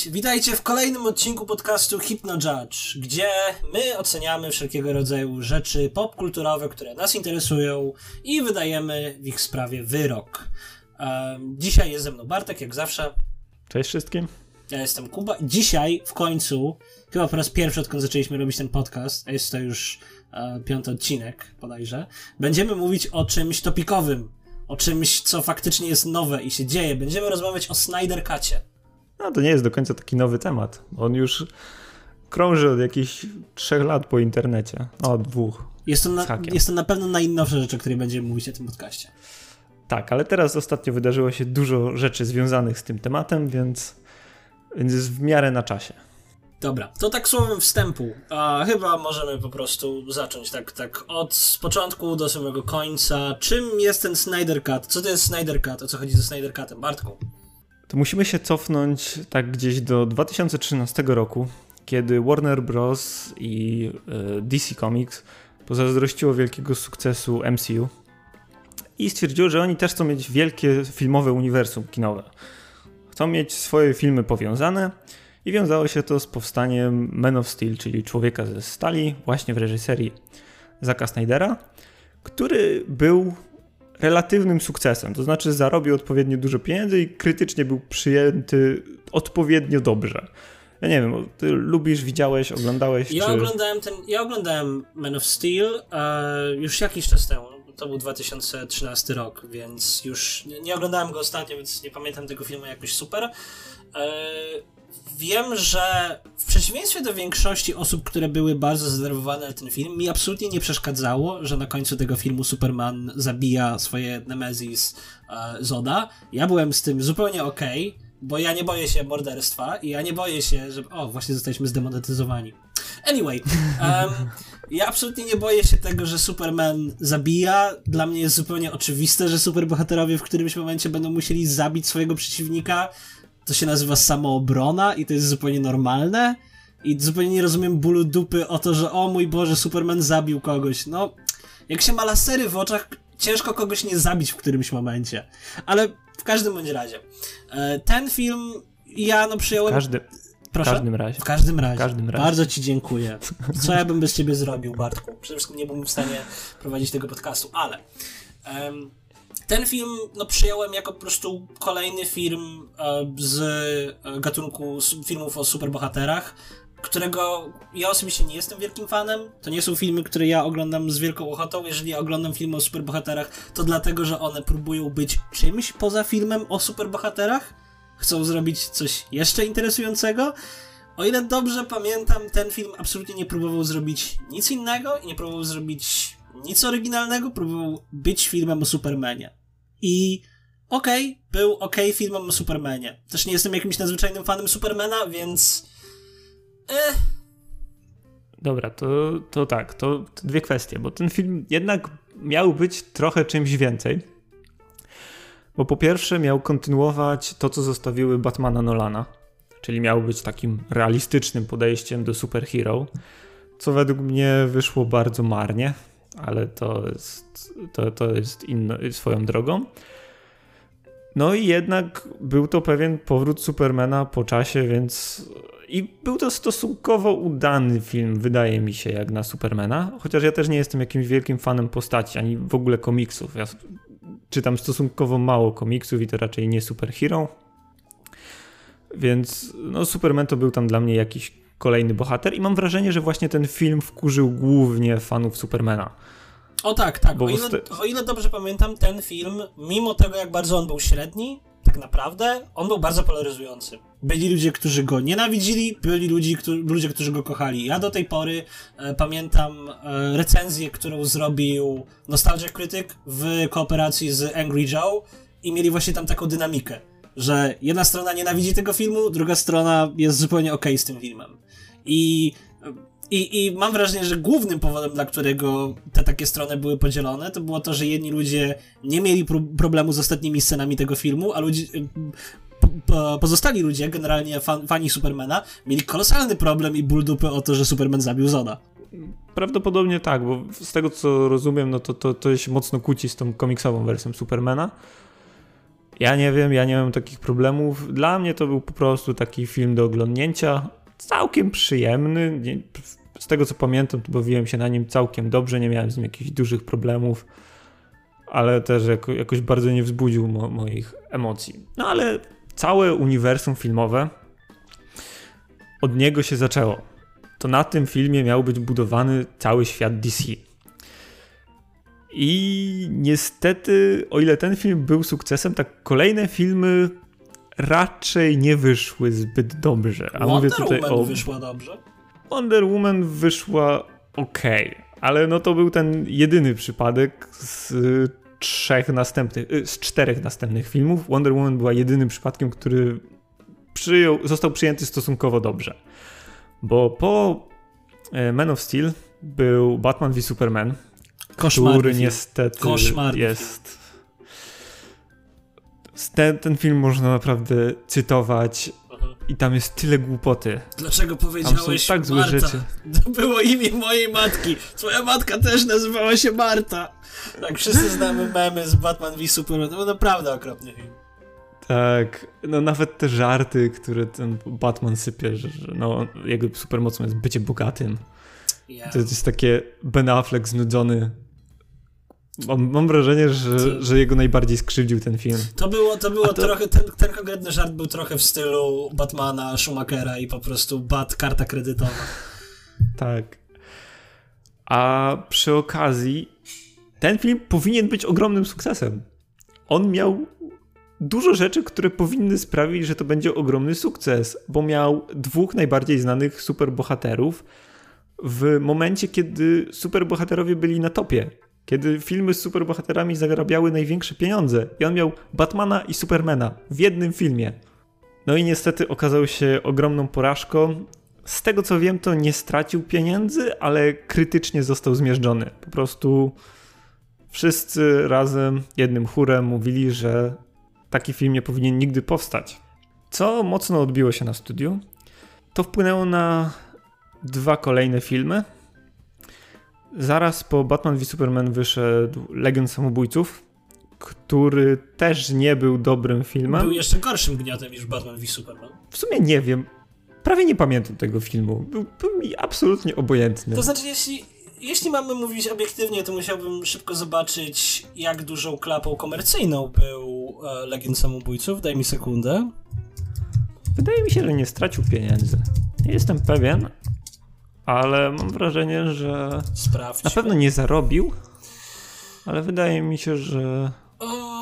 Cześć! Witajcie w kolejnym odcinku podcastu Hypno Judge, gdzie my oceniamy wszelkiego rodzaju rzeczy popkulturowe, które nas interesują i wydajemy w ich sprawie wyrok. Um, dzisiaj jest ze mną Bartek, jak zawsze. Cześć wszystkim. Ja jestem Kuba. Dzisiaj w końcu, chyba po raz pierwszy odkąd zaczęliśmy robić ten podcast, a jest to już e, piąty odcinek bodajże, będziemy mówić o czymś topikowym, o czymś, co faktycznie jest nowe i się dzieje. Będziemy rozmawiać o Snyder Cutie. No to nie jest do końca taki nowy temat. On już krąży od jakichś trzech lat po internecie. O, dwóch. Jest to, na, jest to na pewno najnowsza rzecz, o której będziemy mówić na tym podcaście. Tak, ale teraz ostatnio wydarzyło się dużo rzeczy związanych z tym tematem, więc, więc jest w miarę na czasie. Dobra, to tak słowem wstępu. A chyba możemy po prostu zacząć tak, tak od początku do samego końca. Czym jest ten Snyder Cut? Co to jest Snyder Cut? O co chodzi ze Snyder Cutem? Bartku? To musimy się cofnąć tak gdzieś do 2013 roku, kiedy Warner Bros. i e, DC Comics pozazdrościło wielkiego sukcesu MCU i stwierdziło, że oni też chcą mieć wielkie filmowe uniwersum kinowe. Chcą mieć swoje filmy powiązane i wiązało się to z powstaniem Man of Steel, czyli Człowieka ze Stali, właśnie w reżyserii Zacka Snydera, który był relatywnym sukcesem, to znaczy zarobił odpowiednio dużo pieniędzy i krytycznie był przyjęty odpowiednio dobrze. Ja nie wiem, ty lubisz, widziałeś, oglądałeś? Ja czy... oglądałem ten, ja oglądałem Man of Steel e, już jakiś czas temu. To był 2013 rok, więc już nie, nie oglądałem go ostatnio, więc nie pamiętam tego filmu jakoś super. E, wiem, że w przeciwieństwie do większości osób, które były bardzo zdenerwowane na ten film, mi absolutnie nie przeszkadzało, że na końcu tego filmu Superman zabija swoje Nemesis e, Zoda. Ja byłem z tym zupełnie okej, okay, bo ja nie boję się morderstwa i ja nie boję się, że... O, właśnie zostaliśmy zdemonetyzowani. Anyway, um, ja absolutnie nie boję się tego, że Superman zabija. Dla mnie jest zupełnie oczywiste, że superbohaterowie w którymś momencie będą musieli zabić swojego przeciwnika to się nazywa samoobrona i to jest zupełnie normalne. I zupełnie nie rozumiem bólu dupy o to, że o mój Boże, Superman zabił kogoś. No, jak się ma lasery w oczach, ciężko kogoś nie zabić w którymś momencie. Ale w każdym bądź razie. E, ten film ja no przyjąłem... Każdy... Proszę? W każdym razie. W każdym razie. W każdym razie. Bardzo ci dziękuję. Co ja bym bez ciebie zrobił, Bartku? Przede wszystkim nie byłbym w stanie prowadzić tego podcastu, ale... Um, ten film no, przyjąłem jako po prostu kolejny film e, z gatunku filmów o superbohaterach, którego ja osobiście nie jestem wielkim fanem. To nie są filmy, które ja oglądam z wielką ochotą. Jeżeli oglądam filmy o superbohaterach, to dlatego, że one próbują być czymś poza filmem o superbohaterach. Chcą zrobić coś jeszcze interesującego. O ile dobrze pamiętam, ten film absolutnie nie próbował zrobić nic innego i nie próbował zrobić nic oryginalnego, próbował być filmem o Supermanie. I okej, okay, był okej okay filmem o Supermanie. Też nie jestem jakimś nadzwyczajnym fanem Supermana, więc... Eh. Dobra, to, to tak, to, to dwie kwestie, bo ten film jednak miał być trochę czymś więcej. Bo po pierwsze miał kontynuować to, co zostawiły Batmana Nolana, czyli miał być takim realistycznym podejściem do superhero, co według mnie wyszło bardzo marnie ale to jest, to, to jest inno, swoją drogą. No i jednak był to pewien powrót Supermana po czasie, więc. I był to stosunkowo udany film, wydaje mi się, jak na Supermana. Chociaż ja też nie jestem jakimś wielkim fanem postaci, ani w ogóle komiksów. Ja czytam stosunkowo mało komiksów i to raczej nie superhero. Więc no, Superman to był tam dla mnie jakiś kolejny bohater i mam wrażenie, że właśnie ten film wkurzył głównie fanów Supermana. O tak, tak. O ile, o ile, dobrze pamiętam, ten film, mimo tego jak bardzo on był średni, tak naprawdę, on był bardzo polaryzujący. Byli ludzie, którzy go nienawidzili, byli ludzie, którzy, ludzie, którzy go kochali. Ja do tej pory e, pamiętam e, recenzję, którą zrobił Nostalgia Critic w kooperacji z Angry Joe i mieli właśnie tam taką dynamikę, że jedna strona nienawidzi tego filmu, druga strona jest zupełnie okej okay z tym filmem. I, i, I mam wrażenie, że głównym powodem, dla którego te takie strony były podzielone, to było to, że jedni ludzie nie mieli pro problemu z ostatnimi scenami tego filmu, a ludzie, pozostali ludzie, generalnie fan, fani Supermana, mieli kolosalny problem i ból dupy o to, że Superman zabił Zoda. Prawdopodobnie tak, bo z tego co rozumiem, no to, to, to się mocno kłóci z tą komiksową wersją Supermana. Ja nie wiem, ja nie mam takich problemów. Dla mnie to był po prostu taki film do oglądnięcia. Całkiem przyjemny. Z tego co pamiętam, to bawiłem się na nim całkiem dobrze, nie miałem z nim jakichś dużych problemów, ale też jako, jakoś bardzo nie wzbudził mo moich emocji. No ale całe uniwersum filmowe od niego się zaczęło. To na tym filmie miał być budowany cały świat DC. I niestety, o ile ten film był sukcesem, tak kolejne filmy raczej nie wyszły zbyt dobrze. A Wonder mówię tutaj Woman o. wyszła dobrze. Wonder Woman wyszła ok, ale no to był ten jedyny przypadek z trzech następnych, y, z czterech następnych filmów. Wonder Woman była jedynym przypadkiem, który przyjął, został przyjęty stosunkowo dobrze. Bo po e, Man of Steel był Batman v Superman, Koszmarny który niestety Koszmarny jest. Ten, ten film można naprawdę cytować mhm. i tam jest tyle głupoty. Dlaczego powiedziałeś tak złe Marta? rzeczy. To było imię mojej matki. Twoja matka też nazywała się Marta. Tak, wszyscy znamy memy z Batman v Superman. To był naprawdę okropny film. Tak, no nawet te żarty, które ten Batman sypie, że, że no, jego supermocą jest bycie bogatym. Yeah. To jest takie Ben Affleck znudzony Mam, mam, wrażenie, że, że jego najbardziej skrzywdził ten film. To było, to było to... trochę, ten, ten konkretny żart był trochę w stylu Batmana, Schumachera i po prostu Bat, karta kredytowa. tak. A przy okazji ten film powinien być ogromnym sukcesem. On miał dużo rzeczy, które powinny sprawić, że to będzie ogromny sukces, bo miał dwóch najbardziej znanych superbohaterów w momencie, kiedy superbohaterowie byli na topie kiedy filmy z superbohaterami zarabiały największe pieniądze i on miał Batmana i Supermana w jednym filmie. No i niestety okazał się ogromną porażką. Z tego co wiem, to nie stracił pieniędzy, ale krytycznie został zmierzczony. Po prostu wszyscy razem, jednym chórem mówili, że taki film nie powinien nigdy powstać. Co mocno odbiło się na studiu, to wpłynęło na dwa kolejne filmy, Zaraz po Batman v Superman wyszedł Legend Samobójców, który też nie był dobrym filmem. Był jeszcze gorszym gniotem niż Batman v Superman. W sumie nie wiem. Prawie nie pamiętam tego filmu. Był, był mi absolutnie obojętny. To znaczy, jeśli, jeśli mamy mówić obiektywnie, to musiałbym szybko zobaczyć, jak dużą klapą komercyjną był e, Legend Samobójców. Daj mi sekundę. Wydaje mi się, że nie stracił pieniędzy. Nie jestem pewien, ale mam wrażenie, że Sprawdźmy. na pewno nie zarobił, ale wydaje mi się, że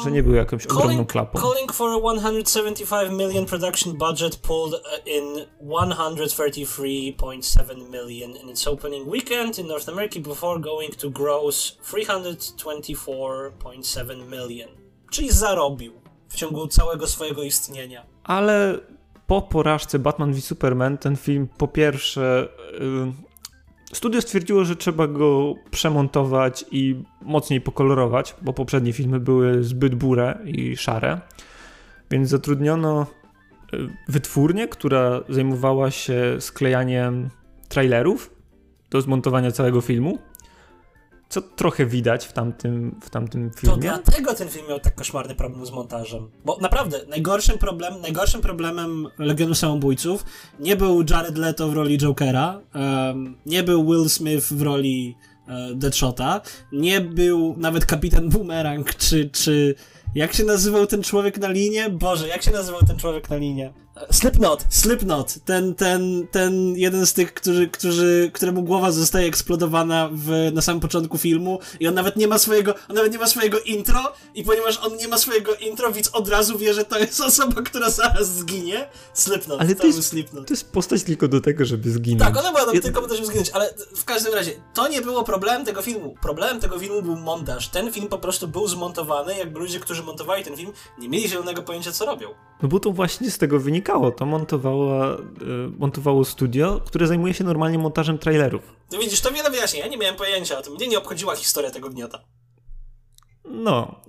że nie był jakąś calling, ogromną klapą. Calling for a 175 million production budget pulled in 133.7 million in its opening weekend in North America before going to gross 324.7 million. Czyli zarobił w ciągu całego swojego istnienia. Ale po porażce Batman v Superman ten film po pierwsze y, studio stwierdziło, że trzeba go przemontować i mocniej pokolorować, bo poprzednie filmy były zbyt bure i szare. Więc zatrudniono y, wytwórnię, która zajmowała się sklejaniem trailerów do zmontowania całego filmu co trochę widać w tamtym, w tamtym filmie. To dlatego ten film miał tak koszmarny problem z montażem. Bo naprawdę, najgorszym, problem, najgorszym problemem Legionu Samobójców nie był Jared Leto w roli Jokera, um, nie był Will Smith w roli uh, Deadshota, nie był nawet Kapitan Boomerang, czy, czy jak się nazywał ten człowiek na linie? Boże, jak się nazywał ten człowiek na linie? Slipknot, Slipknot, ten, ten, ten jeden z tych, którzy, którzy, któremu głowa zostaje eksplodowana w, na samym początku filmu i on nawet nie ma swojego, on nawet nie ma swojego intro i ponieważ on nie ma swojego intro, widz od razu wie, że to jest osoba, która zaraz zginie. Slipknot, ale to, jest, Slipknot. to jest postać tylko do tego, żeby zginąć. Tak, ona była ja... tylko po to, żeby zginąć, ale w każdym razie, to nie było problemem tego filmu. Problemem tego filmu był montaż. Ten film po prostu był zmontowany, jakby ludzie, którzy montowali ten film, nie mieli zielonego pojęcia, co robią. No bo to właśnie z tego wynika wynikało. To montowała, y, montowało studio, które zajmuje się normalnie montażem trailerów. No widzisz, to wiele wyjaśnia. Ja nie miałem pojęcia o tym. Mnie nie obchodziła historia tego gniota. No,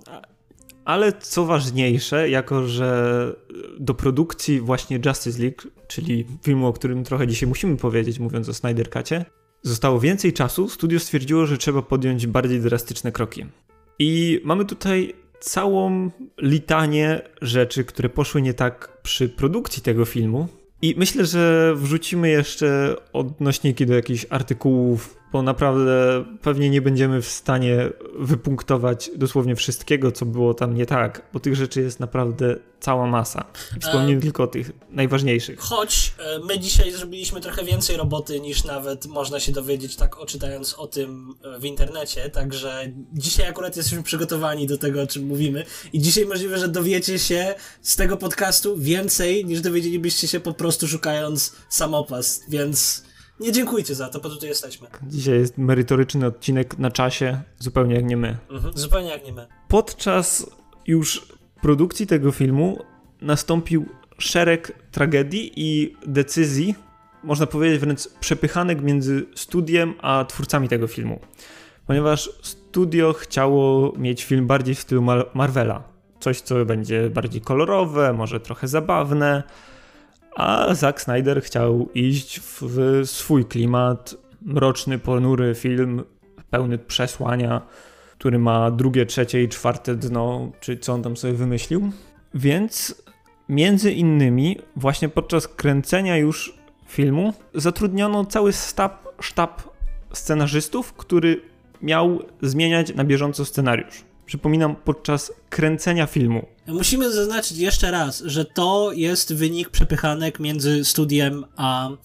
ale co ważniejsze, jako że do produkcji właśnie Justice League, czyli filmu, o którym trochę dzisiaj musimy powiedzieć, mówiąc o Snyder Cutie, zostało więcej czasu, studio stwierdziło, że trzeba podjąć bardziej drastyczne kroki. I mamy tutaj całą litanię rzeczy, które poszły nie tak przy produkcji tego filmu. I myślę, że wrzucimy jeszcze odnośniki do jakichś artykułów bo naprawdę pewnie nie będziemy w stanie wypunktować dosłownie wszystkiego, co było tam nie tak, bo tych rzeczy jest naprawdę cała masa. Wspomnę e... tylko o tych najważniejszych. Choć e, my dzisiaj zrobiliśmy trochę więcej roboty niż nawet można się dowiedzieć tak oczytając o tym e, w internecie, także dzisiaj akurat jesteśmy przygotowani do tego, o czym mówimy i dzisiaj możliwe, że dowiecie się z tego podcastu więcej niż dowiedzielibyście się po prostu szukając samopas, więc nie dziękujcie za to, bo tutaj jesteśmy. Dzisiaj jest merytoryczny odcinek na czasie, zupełnie jak nie my. Mhm, zupełnie jak nie my. Podczas już produkcji tego filmu nastąpił szereg tragedii i decyzji, można powiedzieć wręcz przepychanek między studiem a twórcami tego filmu. Ponieważ studio chciało mieć film bardziej w stylu Marvela. Coś, co będzie bardziej kolorowe, może trochę zabawne a Zack Snyder chciał iść w swój klimat, mroczny, ponury film, pełny przesłania, który ma drugie, trzecie i czwarte dno, czy co on tam sobie wymyślił. Więc między innymi właśnie podczas kręcenia już filmu zatrudniono cały sztab, sztab scenarzystów, który miał zmieniać na bieżąco scenariusz. Przypominam, podczas kręcenia filmu Musimy zaznaczyć jeszcze raz, że to jest wynik przepychanek między studiem a e,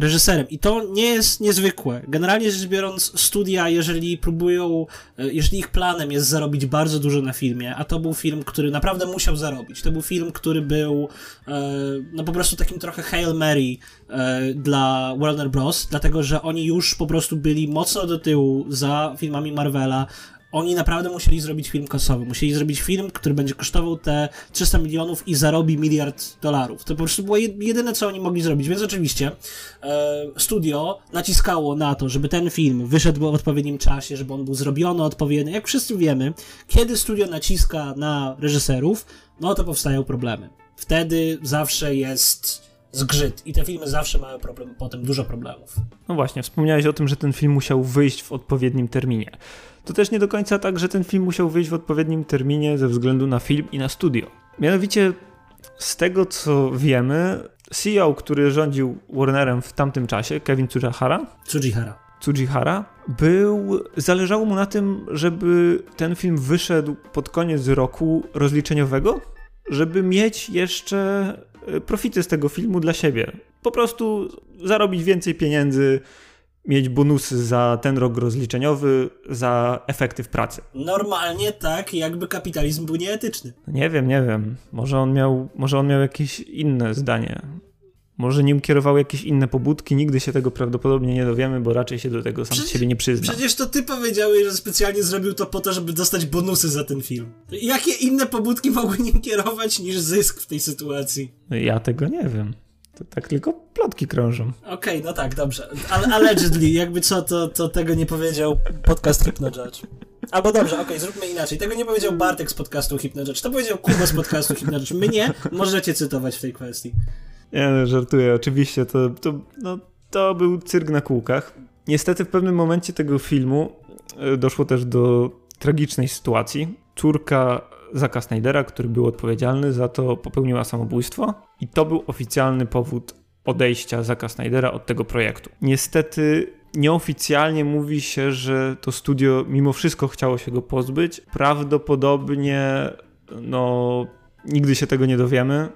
reżyserem. I to nie jest niezwykłe. Generalnie rzecz biorąc, studia, jeżeli próbują, e, jeżeli ich planem jest zarobić bardzo dużo na filmie, a to był film, który naprawdę musiał zarobić. To był film, który był e, no po prostu takim trochę Hail Mary e, dla Warner Bros., dlatego że oni już po prostu byli mocno do tyłu za filmami Marvela oni naprawdę musieli zrobić film kasowy. Musieli zrobić film, który będzie kosztował te 300 milionów i zarobi miliard dolarów. To po prostu było jedyne, co oni mogli zrobić. Więc oczywiście e, studio naciskało na to, żeby ten film wyszedł w odpowiednim czasie, żeby on był zrobiony odpowiednio. Jak wszyscy wiemy, kiedy studio naciska na reżyserów, no to powstają problemy. Wtedy zawsze jest zgrzyt i te filmy zawsze mają problem, potem dużo problemów. No właśnie, wspomniałeś o tym, że ten film musiał wyjść w odpowiednim terminie to też nie do końca tak, że ten film musiał wyjść w odpowiednim terminie ze względu na film i na studio. Mianowicie, z tego co wiemy, CEO, który rządził Warnerem w tamtym czasie, Kevin Tsujihara, Tsujihara. Tsujihara był, zależało mu na tym, żeby ten film wyszedł pod koniec roku rozliczeniowego, żeby mieć jeszcze e, profity z tego filmu dla siebie. Po prostu zarobić więcej pieniędzy, mieć bonusy za ten rok rozliczeniowy, za efekty w pracy. Normalnie tak, jakby kapitalizm był nieetyczny. Nie wiem, nie wiem. Może on miał, może on miał jakieś inne zdanie. Może nim kierowały jakieś inne pobudki, nigdy się tego prawdopodobnie nie dowiemy, bo raczej się do tego sam przecież, siebie nie przyzna. Przecież to ty powiedziałeś, że specjalnie zrobił to po to, żeby dostać bonusy za ten film. Jakie inne pobudki mogły nim kierować niż zysk w tej sytuacji? Ja tego nie wiem. To tak tylko plotki krążą. Okej, okay, no tak, dobrze. Ale allegedly, jakby co, to, to tego nie powiedział podcast Hypnojudge. Albo dobrze, okej, okay, zróbmy inaczej. Tego nie powiedział Bartek z podcastu Hypnojudge, to powiedział Kuba z podcastu Hypnojudge. Mnie możecie cytować w tej kwestii. Nie, no, żartuję, oczywiście. To, to, no, to był cyrk na kółkach. Niestety w pewnym momencie tego filmu e, doszło też do tragicznej sytuacji. Córka Zaka Snydera, który był odpowiedzialny za to, popełniła samobójstwo i to był oficjalny powód odejścia Zaka Snydera od tego projektu. Niestety nieoficjalnie mówi się, że to studio mimo wszystko chciało się go pozbyć. Prawdopodobnie no nigdy się tego nie dowiemy.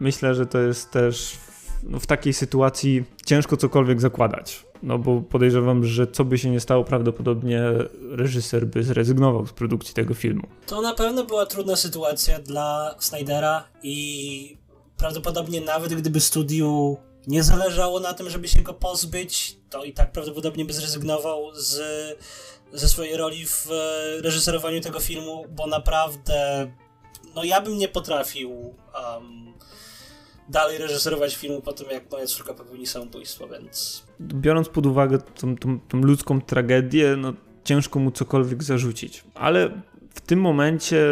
Myślę, że to jest też no, w takiej sytuacji ciężko cokolwiek zakładać. No bo podejrzewam, że co by się nie stało, prawdopodobnie reżyser by zrezygnował z produkcji tego filmu. To na pewno była trudna sytuacja dla Snydera i prawdopodobnie nawet gdyby studiu nie zależało na tym, żeby się go pozbyć, to i tak prawdopodobnie by zrezygnował z, ze swojej roli w reżyserowaniu tego filmu, bo naprawdę no ja bym nie potrafił um, dalej reżyserować filmu po tym, jak moja córka popełni samobójstwo, więc... Biorąc pod uwagę tą, tą, tą ludzką tragedię, no ciężko mu cokolwiek zarzucić. Ale w tym momencie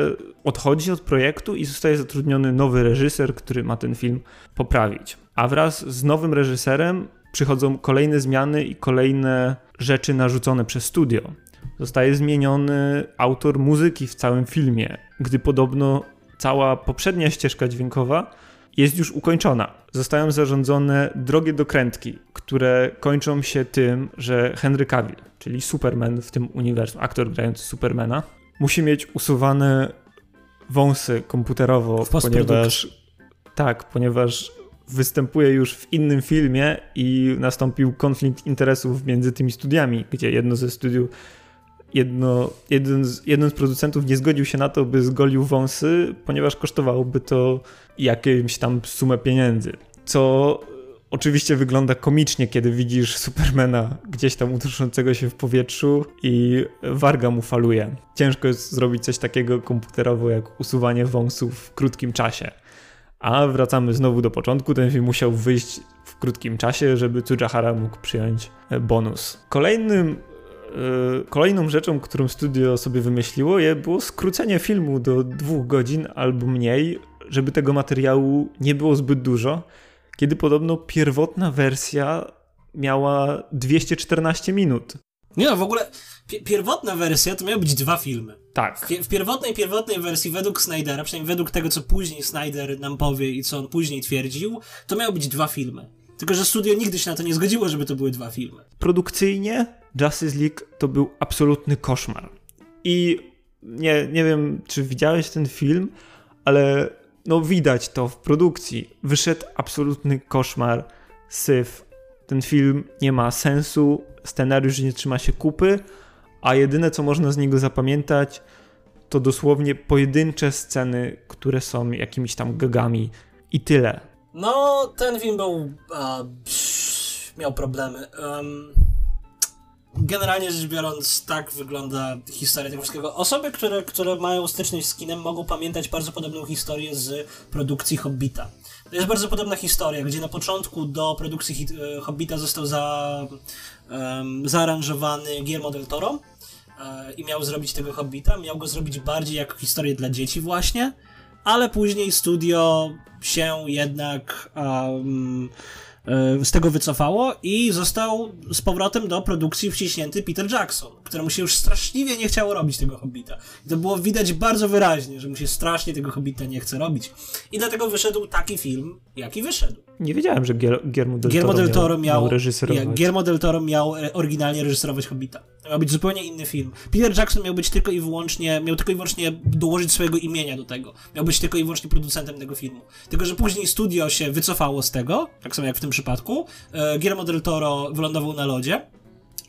odchodzi od projektu i zostaje zatrudniony nowy reżyser, który ma ten film poprawić. A wraz z nowym reżyserem przychodzą kolejne zmiany i kolejne rzeczy narzucone przez studio. zostaje zmieniony autor muzyki w całym filmie, gdy podobno cała poprzednia ścieżka dźwiękowa jest już ukończona. Zostają zarządzone drogie dokrętki, które kończą się tym, że Henry Cavill, czyli Superman w tym uniwersum, aktor grający Supermana, musi mieć usuwane wąsy komputerowo, ponieważ tak, ponieważ występuje już w innym filmie i nastąpił konflikt interesów między tymi studiami, gdzie jedno ze studiów jedno, jeden, z, jeden z producentów nie zgodził się na to, by zgolił wąsy, ponieważ kosztowałoby to jakąś tam sumę pieniędzy. Co oczywiście wygląda komicznie, kiedy widzisz Supermana gdzieś tam unoszącego się w powietrzu i warga mu faluje. Ciężko jest zrobić coś takiego komputerowo jak usuwanie wąsów w krótkim czasie. A wracamy znowu do początku. Ten film musiał wyjść w krótkim czasie, żeby Tsujahara mógł przyjąć bonus. Kolejnym E, kolejną rzeczą, którą studio sobie wymyśliło, było skrócenie filmu do dwóch godzin albo mniej, żeby tego materiału nie było zbyt dużo, kiedy podobno pierwotna wersja miała 214 minut. Nie no, w ogóle pierwotna wersja to miały być dwa filmy. Tak. W, w pierwotnej, pierwotnej wersji według Snydera, przynajmniej według tego, co później Snyder nam powie i co on później twierdził, to miały być dwa filmy. Tylko, że studio nigdy się na to nie zgodziło, żeby to były dwa filmy. Produkcyjnie Justice League to był absolutny koszmar. I nie, nie wiem, czy widziałeś ten film, ale no widać to w produkcji. Wyszedł absolutny koszmar, syf. Ten film nie ma sensu, scenariusz nie trzyma się kupy, a jedyne co można z niego zapamiętać to dosłownie pojedyncze sceny, które są jakimiś tam gagami i tyle. No, ten film był. A, psz, miał problemy. Um, generalnie rzecz biorąc, tak wygląda historia tego wszystkiego. Osoby, które, które mają styczność z kinem, mogą pamiętać bardzo podobną historię z produkcji Hobbita. To jest bardzo podobna historia, gdzie na początku do produkcji e, Hobbita został za, um, zaaranżowany Guillermo del Toro e, i miał zrobić tego Hobbita. Miał go zrobić bardziej jako historię dla dzieci właśnie ale później studio się jednak um, z tego wycofało i został z powrotem do produkcji wciśnięty Peter Jackson, któremu się już straszliwie nie chciało robić tego Hobbita. I to było widać bardzo wyraźnie, że mu się strasznie tego Hobbita nie chce robić. I dlatego wyszedł taki film, jaki wyszedł. Nie wiedziałem, że del Toro, Guillermo del Toro miał, miał, reżyserować. Ja, Guillermo del Toro miał e, oryginalnie reżyserować Hobbita. To miał być zupełnie inny film. Peter Jackson miał być tylko i wyłącznie, miał tylko i wyłącznie dołożyć swojego imienia do tego. Miał być tylko i wyłącznie producentem tego filmu. Tylko, że później studio się wycofało z tego, tak samo jak w tym przypadku. E, Guillermo del Toro wylądował na lodzie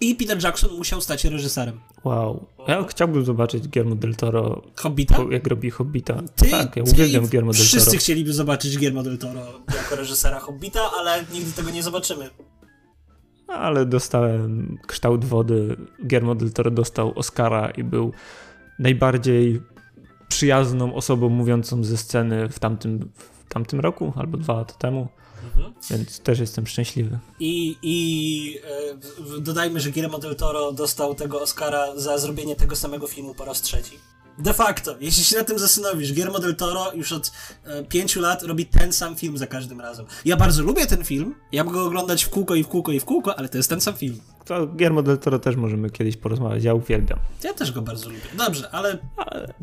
i Peter Jackson musiał stać się reżyserem. Wow. Ja chciałbym zobaczyć Guillermo del Toro. Hobbita? Jak robi Hobbita. Ty, tak, ja uwielbiam Guillermo del Toro. Wszyscy chcieliby zobaczyć Guillermo del Toro jako reżysera Hobbita, ale nigdy tego nie zobaczymy. Ale dostałem kształt wody. Guillermo del Toro dostał Oscara i był najbardziej przyjazną osobą mówiącą ze sceny w tamtym, w tamtym roku albo dwa lata temu. Mhm. Więc też jestem szczęśliwy. I, i e, dodajmy, że Guillermo del Toro dostał tego Oscara za zrobienie tego samego filmu po raz trzeci. De facto, jeśli się na tym zastanowisz, Guillermo del Toro już od e, pięciu lat robi ten sam film za każdym razem. Ja bardzo lubię ten film, ja mogę go oglądać w kółko i w kółko i w kółko, ale to jest ten sam film. To Guillermo del Toro też możemy kiedyś porozmawiać, ja uwielbiam. Ja też go bardzo lubię. Dobrze, ale,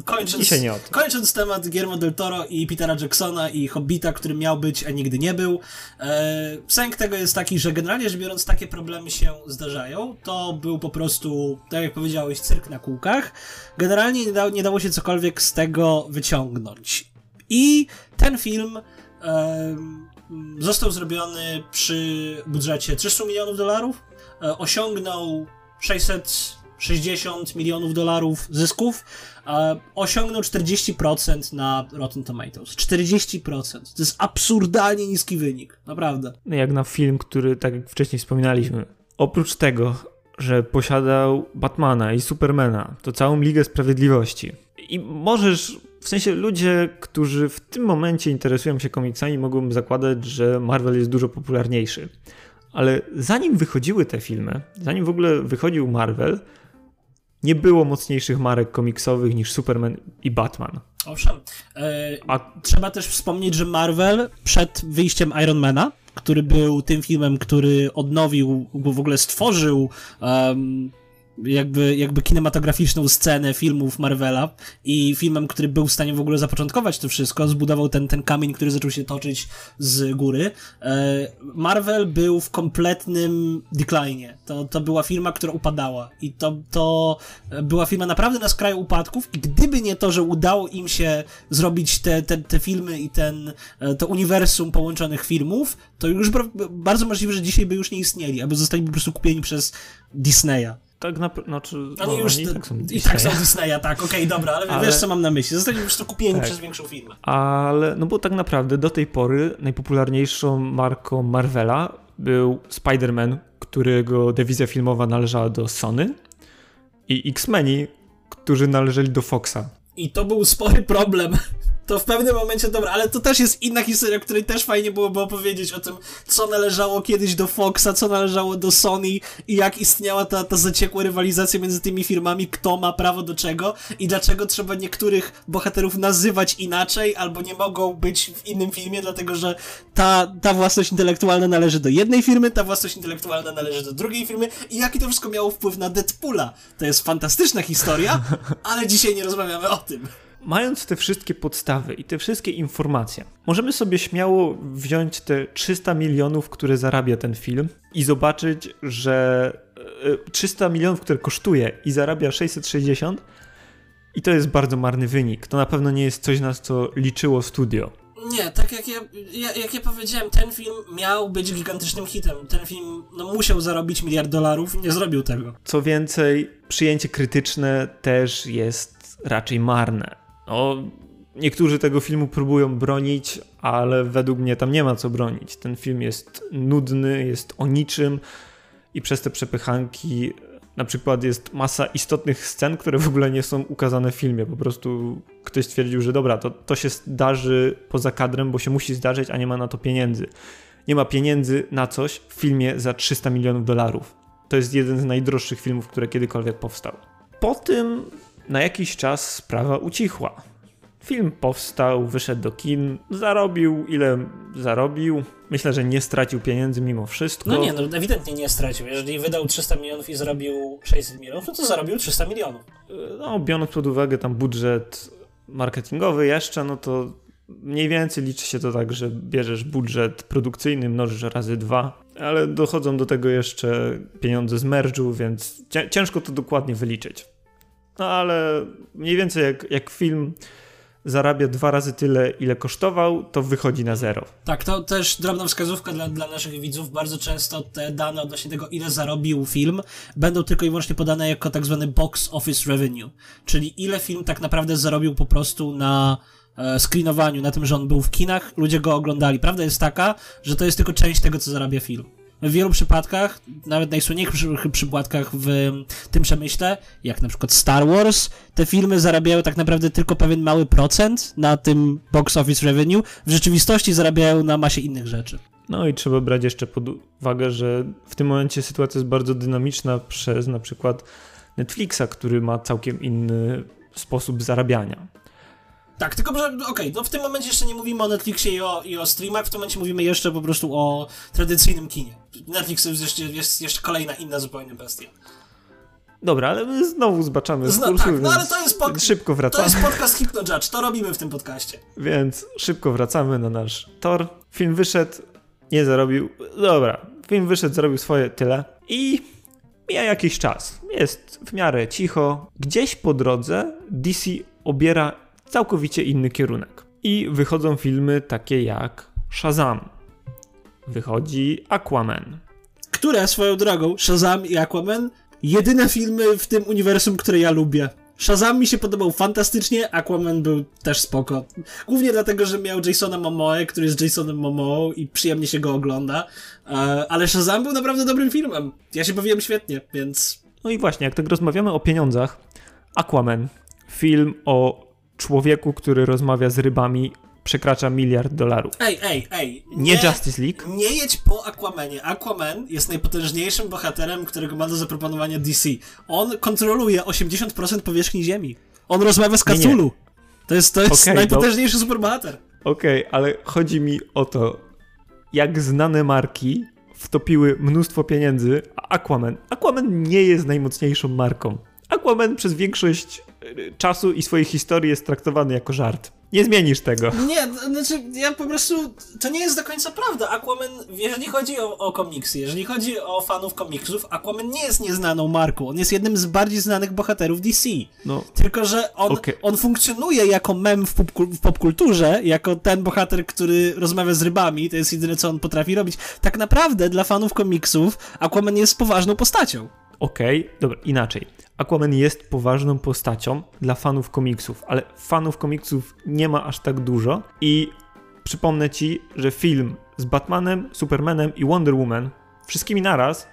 kończąc, kończąc temat Guillermo del Toro i Petera Jacksona i Hobbita, który miał być, a nigdy nie był, e, sęk tego jest taki, że generalnie rzecz biorąc takie problemy się zdarzają. To był po prostu, tak jak powiedziałeś, cyrk na kółkach. Generalnie nie, da, nie dało się cokolwiek z tego wyciągnąć. I ten film e, został zrobiony przy budżecie 300 milionów dolarów osiągnął 660 milionów dolarów zysków, osiągnął 40% na Rotten Tomatoes. 40%. To jest absurdalnie niski wynik, naprawdę. No jak na film, który, tak jak wcześniej wspominaliśmy, oprócz tego, że posiadał Batmana i Supermana, to całą Ligę Sprawiedliwości. I możesz, w sensie ludzie, którzy w tym momencie interesują się komiksami, mogą zakładać, że Marvel jest dużo popularniejszy. Ale zanim wychodziły te filmy, zanim w ogóle wychodził Marvel, nie było mocniejszych marek komiksowych niż Superman i Batman. Owszem. E, A... Trzeba też wspomnieć, że Marvel przed wyjściem Ironmana, który był tym filmem, który odnowił, w ogóle stworzył um, jakby, jakby kinematograficzną scenę filmów Marvela i filmem, który był w stanie w ogóle zapoczątkować to wszystko, zbudował ten, ten kamień, który zaczął się toczyć z góry. E, Marvel był w kompletnym decline. To, to była firma, która upadała i to, to była firma naprawdę na skraju upadków i gdyby nie to, że udało im się zrobić te, te, te filmy i ten, e, to uniwersum połączonych filmów, to już bardzo możliwe, że dzisiaj by już nie istnieli, albo zostali po prostu kupieni przez Disneya. Tak naprawdę, znaczy, no, oni już tak są. I tak są Disneya, tak, okej, okay, dobra, ale, ale, wiesz co mam na myśli, zostali po prostu kupieni tak. przez większą firmę. Ale, no bo tak naprawdę do tej pory najpopularniejszą marką Marvela był Spider-Man, którego dewizja filmowa należała do Sony i X-Meni, którzy należeli do Foxa. I to był spory problem to w pewnym momencie, dobra, ale to też jest inna historia, której też fajnie byłoby opowiedzieć o tym, co należało kiedyś do Foxa, co należało do Sony i jak istniała ta, ta zaciekła rywalizacja między tymi firmami, kto ma prawo do czego i dlaczego trzeba niektórych bohaterów nazywać inaczej albo nie mogą być w innym filmie, dlatego że ta, ta własność intelektualna należy do jednej firmy, ta własność intelektualna należy do drugiej firmy i jaki to wszystko miało wpływ na Deadpoola. To jest fantastyczna historia, ale dzisiaj nie rozmawiamy o tym mając te wszystkie podstawy i te wszystkie informacje, możemy sobie śmiało wziąć te 300 milionów, które zarabia ten film i zobaczyć, że 300 e, milionów, które kosztuje i zarabia 660 i to jest bardzo marny wynik. To na pewno nie jest coś, na co liczyło studio. Nie, tak jak ja, ja, jak ja powiedziałem, ten film miał być gigantycznym hitem. Ten film no, musiał zarobić miliard dolarów, nie zrobił tego. Co więcej, przyjęcie krytyczne też jest raczej marne. No, niektórzy tego filmu próbują bronić, ale według mnie tam nie ma co bronić. Ten film jest nudny, jest o niczym i przez te przepychanki na przykład jest masa istotnych scen, które w ogóle nie są ukazane w filmie. Po prostu ktoś stwierdził, że dobra, to, to się zdarzy poza kadrem, bo się musi zdarzyć, a nie ma na to pieniędzy. Nie ma pieniędzy na coś w filmie za 300 milionów dolarów. To jest jeden z najdroższych filmów, które kiedykolwiek powstał. Po tym na jakiś czas sprawa ucichła. Film powstał, wyszedł do kin, zarobił ile zarobił. Myślę, że nie stracił pieniędzy mimo wszystko. No nie, no ewidentnie nie stracił. Jeżeli wydał 300 milionów i zarobił 600 milionów, no to zarobił 300 milionów. No, biorąc pod uwagę tam budżet marketingowy jeszcze, no to mniej więcej liczy się to tak, że bierzesz budżet produkcyjny, mnożysz razy dwa, ale dochodzą do tego jeszcze pieniądze z merge'u, więc ciężko to dokładnie wyliczyć. No ale mniej więcej jak, jak film zarabia dwa razy tyle, ile kosztował, to wychodzi na zero. Tak, to też drobna wskazówka dla, dla naszych widzów. Bardzo często te dane odnośnie tego, ile zarobił film, będą tylko i wyłącznie podane jako tak zwany box office revenue, czyli ile film tak naprawdę zarobił po prostu na e, screenowaniu, na tym, że on był w kinach, ludzie go oglądali. Prawda jest taka, że to jest tylko część tego, co zarabia film w wielu przypadkach, nawet najsłynniejszych przypadkach w tym przemyśle, jak na przykład Star Wars, te filmy zarabiają tak naprawdę tylko pewien mały procent na tym box office revenue, w rzeczywistości zarabiają na masie innych rzeczy. No i trzeba brać jeszcze pod uwagę, że w tym momencie sytuacja jest bardzo dynamiczna przez na przykład Netflixa, który ma całkiem inny sposób zarabiania. Tak, tylko że, okej, okay, no w tym momencie jeszcze nie mówimy o Netflixie i o, i o streamach, w tym momencie mówimy jeszcze po prostu o tradycyjnym kinie. Netflix jest jeszcze, jest jeszcze kolejna inna zupełnie bestia. Dobra, ale my znowu zbaczamy Zna, kursu, tak, no ale to jest, pod... szybko wracamy. to jest podcast Hypno Judge, to robimy w tym podcaście. Więc szybko wracamy na nasz tor. Film wyszedł, nie zarobił, dobra, film wyszedł, zarobił swoje tyle i mija jakiś czas. Jest w miarę cicho. Gdzieś po drodze DC obiera całkowicie inny kierunek. I wychodzą filmy takie jak Shazam. Wychodzi Aquaman. Które swoją drogą, Shazam i Aquaman, jedyne filmy w tym uniwersum, które ja lubię. Shazam mi się podobał fantastycznie, Aquaman był też spoko. Głównie dlatego, że miał Jasona Momoe, który jest Jasonem Momoe i przyjemnie się go ogląda. E, ale Shazam był naprawdę dobrym filmem. Ja się bawiłem świetnie, więc... No i właśnie, jak tak rozmawiamy o pieniądzach, Aquaman, film o człowieku, który rozmawia z rybami, przekracza miliard dolarów. Ej, ej, ej. Nie, nie, Justice League. Nie jedź po Aquamanie. Aquaman jest najpotężniejszym bohaterem, którego ma do zaproponowania DC. On kontroluje 80% powierzchni Ziemi. On rozmawia z Cthulhu. To jest, to jest okay, najpotężniejszy no. superbohater. Okej, okay, ale chodzi mi o to, jak znane marki wtopiły mnóstwo pieniędzy, a Aquaman. Aquaman nie jest najmocniejszą marką. Aquaman przez większość czasu i swojej historii jest traktowany jako żart. Nie zmienisz tego. Nie, znaczy ja po prostu, to nie jest do końca prawda. Aquaman, jeżeli chodzi o, o komiksy, jeżeli chodzi o fanów komiksów, Aquaman nie jest nieznaną marką. On jest jednym z bardziej znanych bohaterów DC. No, Tylko, że on, okay. on funkcjonuje jako mem w, pop, w popkulturze, jako ten bohater, który rozmawia z rybami, to jest jedyne, co on potrafi robić. Tak naprawdę dla fanów komiksów Aquaman jest poważną postacią. Okej, okay, dobra, inaczej. Aquaman jest poważną postacią dla fanów komiksów, ale fanów komiksów nie ma aż tak dużo i przypomnę ci, że film z Batmanem, Supermanem i Wonder Woman wszystkimi naraz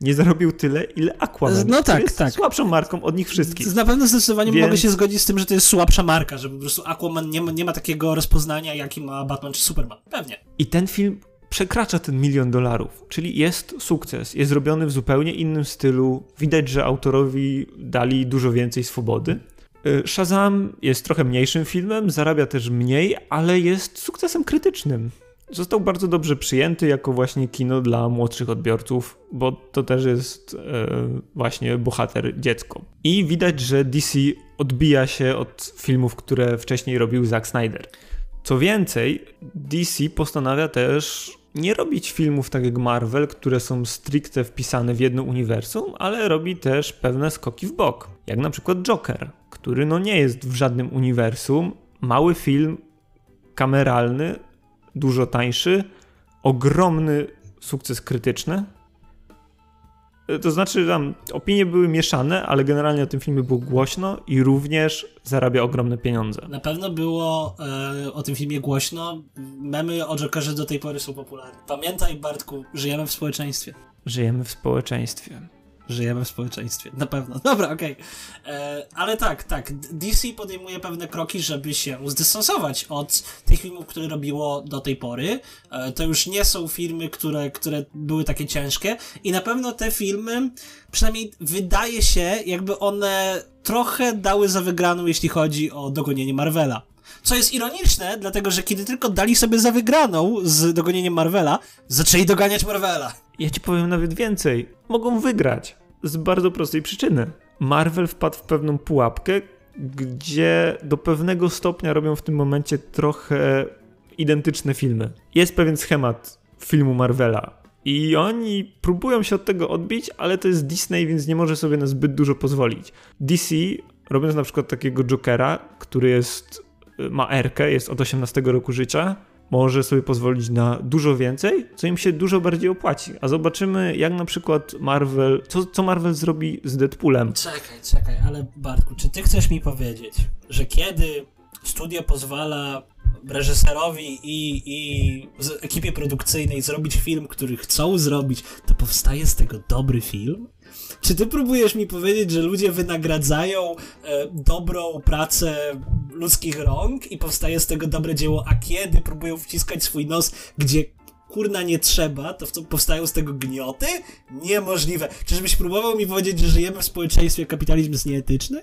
nie zarobił tyle, ile Aquaman. No tak, jest tak. słabszą marką od nich wszystkich. Na pewno zdecydowanie Więc... mogę się zgodzić z tym, że to jest słabsza marka, że po prostu Aquaman nie ma, nie ma takiego rozpoznania, jaki ma Batman czy Superman. Pewnie. I ten film przekracza ten milion dolarów, czyli jest sukces, jest zrobiony w zupełnie innym stylu. Widać, że autorowi dali dużo więcej swobody. Y, Shazam jest trochę mniejszym filmem, zarabia też mniej, ale jest sukcesem krytycznym. Został bardzo dobrze przyjęty jako właśnie kino dla młodszych odbiorców, bo to też jest e, właśnie bohater dziecko. I widać, że DC odbija się od filmów, które wcześniej robił Zack Snyder. Co więcej, DC postanawia też nie robić filmów tak jak Marvel, które są stricte wpisane w jedno uniwersum, ale robi też pewne skoki w bok. Jak na przykład Joker, który no nie jest w żadnym uniwersum. Mały film, kameralny, dużo tańszy, ogromny sukces krytyczny, to znaczy, tam opinie były mieszane, ale generalnie o tym filmie było głośno i również zarabia ogromne pieniądze. Na pewno było e, o tym filmie głośno. Memy o Jokerze do tej pory są popularne. Pamiętaj, Bartku, żyjemy w społeczeństwie. Żyjemy w społeczeństwie żyjemy w społeczeństwie. Na pewno. Dobra, okej. Okay. E, ale tak, tak. DC podejmuje pewne kroki, żeby się zdystansować od tych filmów, które robiło do tej pory. E, to już nie są filmy, które, które były takie ciężkie i na pewno te filmy, przynajmniej wydaje się, jakby one trochę dały za wygraną, jeśli chodzi o dogonienie Marvela. Co jest ironiczne, dlatego że kiedy tylko dali sobie za wygraną z dogonieniem Marvela, zaczęli doganiać Marvela. Ja ci powiem nawet więcej. Mogą wygrać. Z bardzo prostej przyczyny. Marvel wpadł w pewną pułapkę, gdzie do pewnego stopnia robią w tym momencie trochę identyczne filmy. Jest pewien schemat filmu Marvela. I oni próbują się od tego odbić, ale to jest Disney, więc nie może sobie na zbyt dużo pozwolić. DC, robiąc na przykład takiego Jokera, który jest ma Erkę, jest od 18 roku życia, może sobie pozwolić na dużo więcej, co im się dużo bardziej opłaci. A zobaczymy, jak na przykład Marvel, co, co Marvel zrobi z Deadpoolem. Czekaj, czekaj, ale Bartku, czy ty chcesz mi powiedzieć, że kiedy studio pozwala reżyserowi i, i ekipie produkcyjnej zrobić film, który chcą zrobić, to powstaje z tego dobry film? Czy ty próbujesz mi powiedzieć, że ludzie wynagradzają e, dobrą pracę ludzkich rąk i powstaje z tego dobre dzieło, a kiedy próbują wciskać swój nos, gdzie kurna nie trzeba, to powstają z tego gnioty? Niemożliwe. Czyżbyś próbował mi powiedzieć, że żyjemy w społeczeństwie, kapitalizm jest nieetyczny?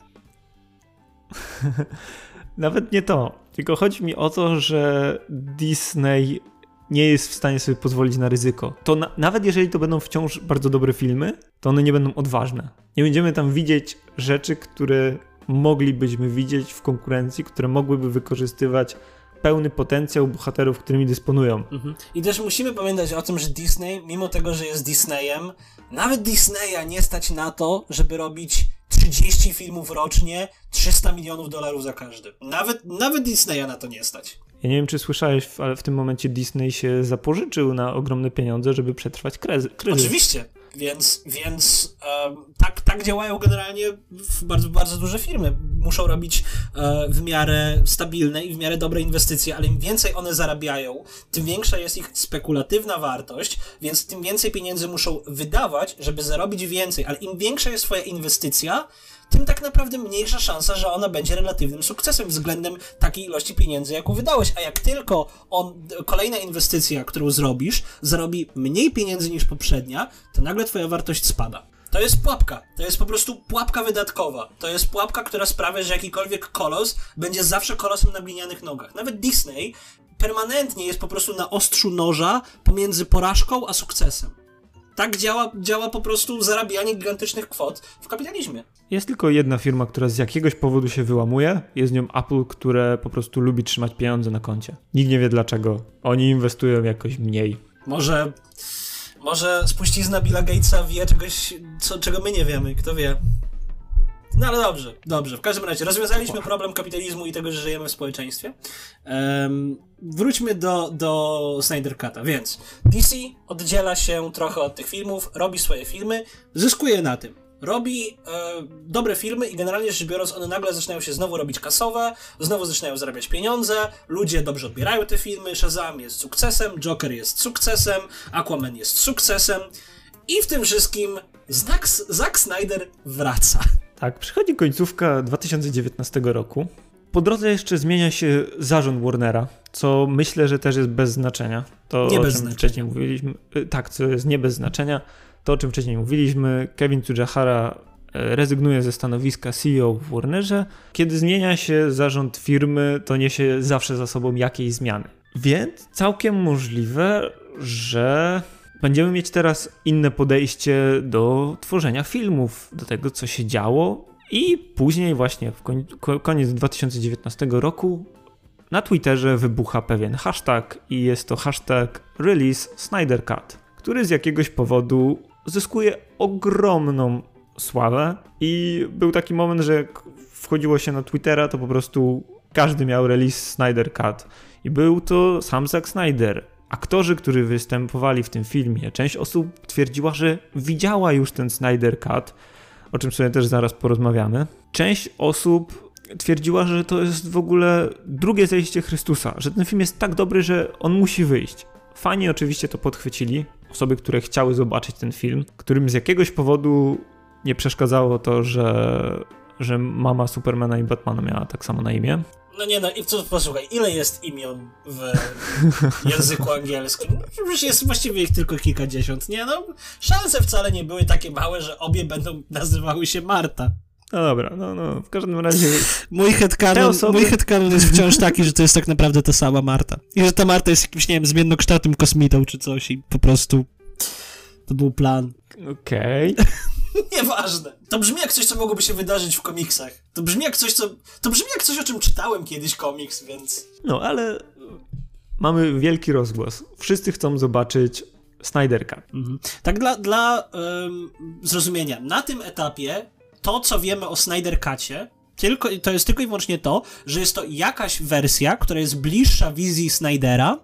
Nawet nie to. Tylko chodzi mi o to, że Disney nie jest w stanie sobie pozwolić na ryzyko. To na, nawet jeżeli to będą wciąż bardzo dobre filmy, to one nie będą odważne. Nie będziemy tam widzieć rzeczy, które moglibyśmy widzieć w konkurencji, które mogłyby wykorzystywać pełny potencjał bohaterów, którymi dysponują. Mhm. I też musimy pamiętać o tym, że Disney, mimo tego, że jest Disneyem, nawet Disneya nie stać na to, żeby robić 30 filmów rocznie, 300 milionów dolarów za każdy. Nawet, nawet Disneya na to nie stać. Ja nie wiem, czy słyszałeś, ale w tym momencie Disney się zapożyczył na ogromne pieniądze, żeby przetrwać kryzys. Oczywiście. Więc, więc um, tak, tak działają generalnie bardzo, bardzo duże firmy. Muszą robić e, w miarę stabilne i w miarę dobre inwestycje, ale im więcej one zarabiają, tym większa jest ich spekulatywna wartość, więc tym więcej pieniędzy muszą wydawać, żeby zarobić więcej. Ale im większa jest twoja inwestycja, tym tak naprawdę mniejsza szansa, że ona będzie relatywnym sukcesem względem takiej ilości pieniędzy, jaką wydałeś. A jak tylko on, kolejna inwestycja, którą zrobisz, zarobi mniej pieniędzy niż poprzednia, to nagle twoja wartość spada. To jest pułapka. To jest po prostu pułapka wydatkowa. To jest pułapka, która sprawia, że jakikolwiek kolos będzie zawsze kolosem na glinianych nogach. Nawet Disney permanentnie jest po prostu na ostrzu noża pomiędzy porażką a sukcesem. Tak działa, działa po prostu zarabianie gigantycznych kwot w kapitalizmie. Jest tylko jedna firma, która z jakiegoś powodu się wyłamuje. Jest nią Apple, które po prostu lubi trzymać pieniądze na koncie. Nikt nie wie dlaczego. Oni inwestują jakoś mniej. Może, może spuścizna Billa Gatesa wie czegoś, co, czego my nie wiemy. Kto wie? No ale dobrze, dobrze. W każdym razie rozwiązaliśmy problem kapitalizmu i tego, że żyjemy w społeczeństwie. Um, wróćmy do, do Snyder Cut'a. Więc DC oddziela się trochę od tych filmów, robi swoje filmy, zyskuje na tym. Robi e, dobre filmy i generalnie rzecz biorąc, one nagle zaczynają się znowu robić kasowe, znowu zaczynają zarabiać pieniądze, ludzie dobrze odbierają te filmy, Shazam jest sukcesem, Joker jest sukcesem, Aquaman jest sukcesem i w tym wszystkim Zack Snyder wraca. Tak, przychodzi końcówka 2019 roku. Po drodze jeszcze zmienia się zarząd Warnera, co myślę, że też jest bez znaczenia. To, nie o bez czym znaczenia. wcześniej mówiliśmy. Y, tak, co jest nie bez znaczenia. To, o czym wcześniej mówiliśmy, Kevin Tsujihara e, rezygnuje ze stanowiska CEO w Warnerze. Kiedy zmienia się zarząd firmy, to niesie zawsze za sobą jakieś zmiany. Więc całkiem możliwe, że będziemy mieć teraz inne podejście do tworzenia filmów, do tego, co się działo. I później, właśnie w koniec 2019 roku, na Twitterze wybucha pewien hashtag, i jest to hashtag Release Snyder Cut, który z jakiegoś powodu zyskuje ogromną sławę. I był taki moment, że jak wchodziło się na Twittera, to po prostu każdy miał release Snyder Cut. I był to sam Zack Snyder, aktorzy, którzy występowali w tym filmie, część osób twierdziła, że widziała już ten Snyder Cut, o czym sobie też zaraz porozmawiamy. Część osób twierdziła, że to jest w ogóle drugie zejście Chrystusa, że ten film jest tak dobry, że on musi wyjść. Fani oczywiście to podchwycili, osoby, które chciały zobaczyć ten film, którym z jakiegoś powodu nie przeszkadzało to, że, że mama Supermana i Batmana miała tak samo na imię. No nie no, i co, posłuchaj, ile jest imion w języku angielskim? Przecież jest właściwie ich tylko kilkadziesiąt, nie no? Szanse wcale nie były takie małe, że obie będą nazywały się Marta. No dobra, no, no, w każdym razie... Mój headcanon, osoby... mój headcanon jest wciąż taki, że to jest tak naprawdę ta sama Marta. I że ta Marta jest jakimś, nie wiem, zmiennokształtym kosmitą czy coś i po prostu to był plan. Okej. Okay. Nieważne. To brzmi jak coś, co mogłoby się wydarzyć w komiksach. To brzmi jak coś, co... To brzmi jak coś, o czym czytałem kiedyś komiks, więc... No, ale mamy wielki rozgłos. Wszyscy chcą zobaczyć Snyder Cut. Mhm. Tak dla, dla um, zrozumienia. Na tym etapie to, co wiemy o Snyder Cutie, tylko, to jest tylko i wyłącznie to, że jest to jakaś wersja, która jest bliższa wizji Snydera,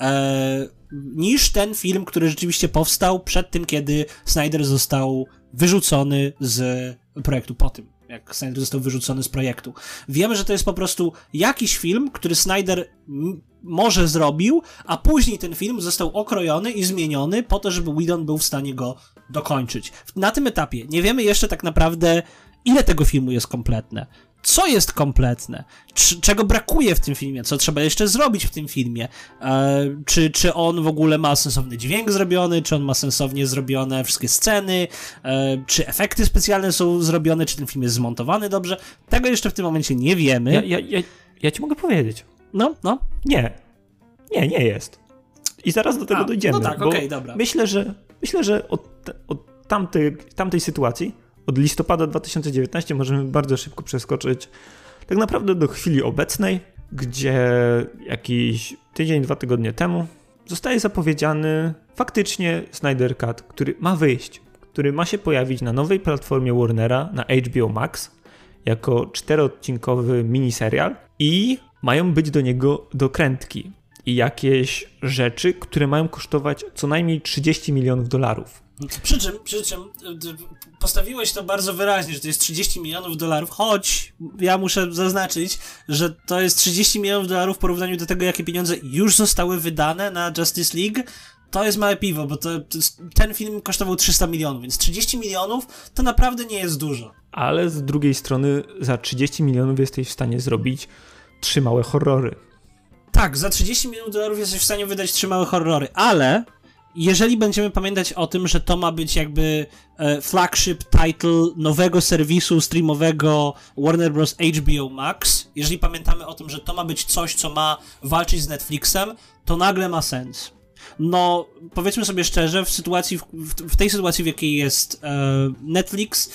e, niż ten film, który rzeczywiście powstał przed tym, kiedy Snyder został wyrzucony z projektu po tym, jak Snyder został wyrzucony z projektu. Wiemy, że to jest po prostu jakiś film, który Snyder może zrobił, a później ten film został okrojony i zmieniony po to, żeby Whedon był w stanie go dokończyć. Na tym etapie nie wiemy jeszcze tak naprawdę, ile tego filmu jest kompletne co jest kompletne, czego brakuje w tym filmie, co trzeba jeszcze zrobić w tym filmie, e, czy, czy on w ogóle ma sensowny dźwięk zrobiony, czy on ma sensownie zrobione wszystkie sceny, e, czy efekty specjalne są zrobione, czy ten film jest zmontowany dobrze, tego jeszcze w tym momencie nie wiemy. Ja, ja, ja, ja ci mogę powiedzieć. No, no. Nie. Nie, nie jest. I zaraz do tego A, dojdziemy. No tak, okej, okay, dobra. Myślę, że myślę, że od, od tamtej, tamtej sytuacji od listopada 2019 możemy bardzo szybko przeskoczyć tak naprawdę do chwili obecnej, gdzie jakiś tydzień, dwa tygodnie temu zostaje zapowiedziany faktycznie Snyder Cut, który ma wyjść, który ma się pojawić na nowej platformie Warnera, na HBO Max, jako czteroodcinkowy miniserial i mają być do niego dokrętki i jakieś rzeczy, które mają kosztować co najmniej 30 milionów dolarów. Przy czym, przy czym postawiłeś to bardzo wyraźnie, że to jest 30 milionów dolarów, choć ja muszę zaznaczyć, że to jest 30 milionów dolarów w porównaniu do tego, jakie pieniądze już zostały wydane na Justice League. To jest małe piwo, bo to, to ten film kosztował 300 milionów, więc 30 milionów to naprawdę nie jest dużo. Ale z drugiej strony za 30 milionów jesteś w stanie zrobić trzy małe horrory. Tak, za 30 milionów dolarów jesteś w stanie wydać trzy małe horrory, ale jeżeli będziemy pamiętać o tym, że to ma być jakby e, flagship title nowego serwisu streamowego Warner Bros. HBO Max, jeżeli pamiętamy o tym, że to ma być coś, co ma walczyć z Netflixem, to nagle ma sens. No, powiedzmy sobie szczerze, w sytuacji, w, w tej sytuacji, w jakiej jest e, Netflix,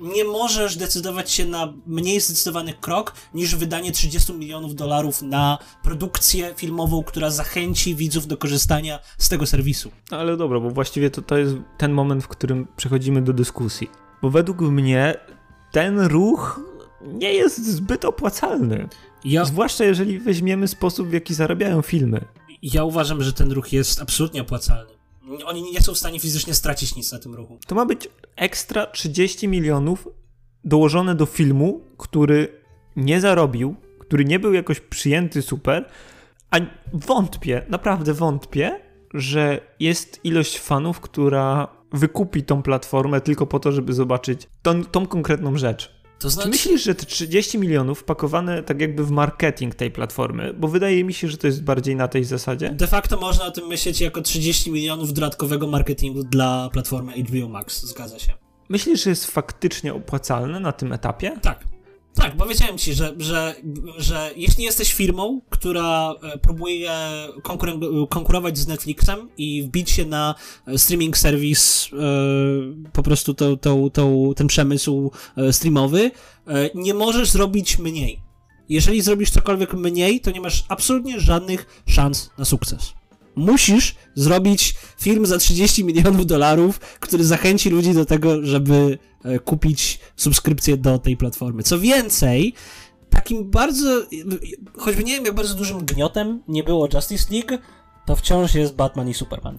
nie możesz decydować się na mniej zdecydowany krok niż wydanie 30 milionów dolarów na produkcję filmową, która zachęci widzów do korzystania z tego serwisu. Ale dobra, bo właściwie to, to jest ten moment, w którym przechodzimy do dyskusji. Bo według mnie ten ruch nie jest zbyt opłacalny. Ja... Zwłaszcza jeżeli weźmiemy sposób, w jaki zarabiają filmy. Ja uważam, że ten ruch jest absolutnie opłacalny. Oni nie są w stanie fizycznie stracić nic na tym ruchu. To ma być ekstra 30 milionów dołożone do filmu, który nie zarobił, który nie był jakoś przyjęty super, a wątpię, naprawdę wątpię, że jest ilość fanów, która wykupi tą platformę tylko po to, żeby zobaczyć tą, tą konkretną rzecz. To znaczy... Czy myślisz, że te 30 milionów wpakowane tak jakby w marketing tej platformy, bo wydaje mi się, że to jest bardziej na tej zasadzie? De facto można o tym myśleć jako 30 milionów dodatkowego marketingu dla platformy HBO Max, zgadza się. Myślisz, że jest faktycznie opłacalne na tym etapie? Tak. Tak, powiedziałem ci, że, że, że jeśli jesteś firmą, która e, próbuje konkurować z Netflixem i wbić się na e, streaming serwis, e, po prostu to, to, to, ten przemysł streamowy, nie możesz zrobić mniej. Jeżeli zrobisz cokolwiek mniej, to nie masz absolutnie żadnych szans na sukces. Musisz zrobić film za 30 milionów dolarów, który zachęci ludzi do tego, żeby kupić subskrypcję do tej platformy. Co więcej, takim bardzo, choćby nie wiem jak bardzo dużym gniotem nie było Justice League, to wciąż jest Batman i Superman.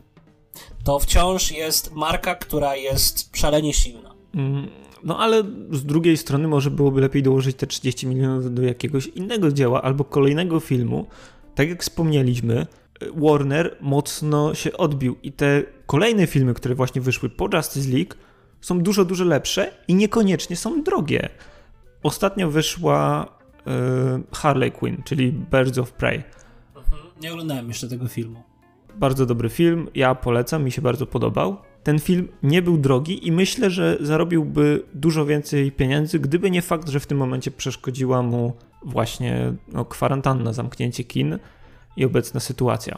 To wciąż jest marka, która jest szalenie silna. Mm, no ale z drugiej strony może byłoby lepiej dołożyć te 30 milionów do jakiegoś innego dzieła albo kolejnego filmu. Tak jak wspomnieliśmy, Warner mocno się odbił i te kolejne filmy, które właśnie wyszły po Justice League, są dużo, dużo lepsze i niekoniecznie są drogie. Ostatnio wyszła y, Harley Quinn, czyli Birds of Prey. Mhm. Nie oglądałem jeszcze tego filmu. Bardzo dobry film, ja polecam, mi się bardzo podobał. Ten film nie był drogi i myślę, że zarobiłby dużo więcej pieniędzy, gdyby nie fakt, że w tym momencie przeszkodziła mu właśnie no, kwarantanna, zamknięcie kin i obecna sytuacja.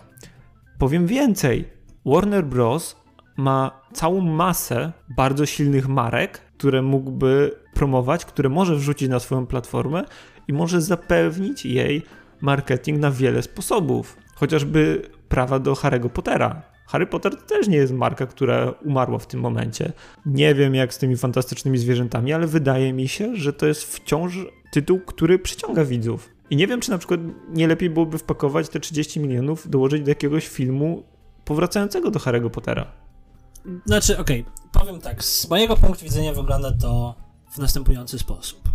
Powiem więcej. Warner Bros ma całą masę bardzo silnych marek, które mógłby promować, które może wrzucić na swoją platformę i może zapewnić jej marketing na wiele sposobów. Chociażby prawa do Harry'ego Pottera. Harry Potter to też nie jest marka, która umarła w tym momencie. Nie wiem jak z tymi fantastycznymi zwierzętami, ale wydaje mi się, że to jest wciąż tytuł, który przyciąga widzów. I nie wiem, czy na przykład nie lepiej byłoby wpakować te 30 milionów, dołożyć do jakiegoś filmu powracającego do Harry'ego Pottera. Znaczy, okej, okay, powiem tak. Z mojego punktu widzenia wygląda to w następujący sposób.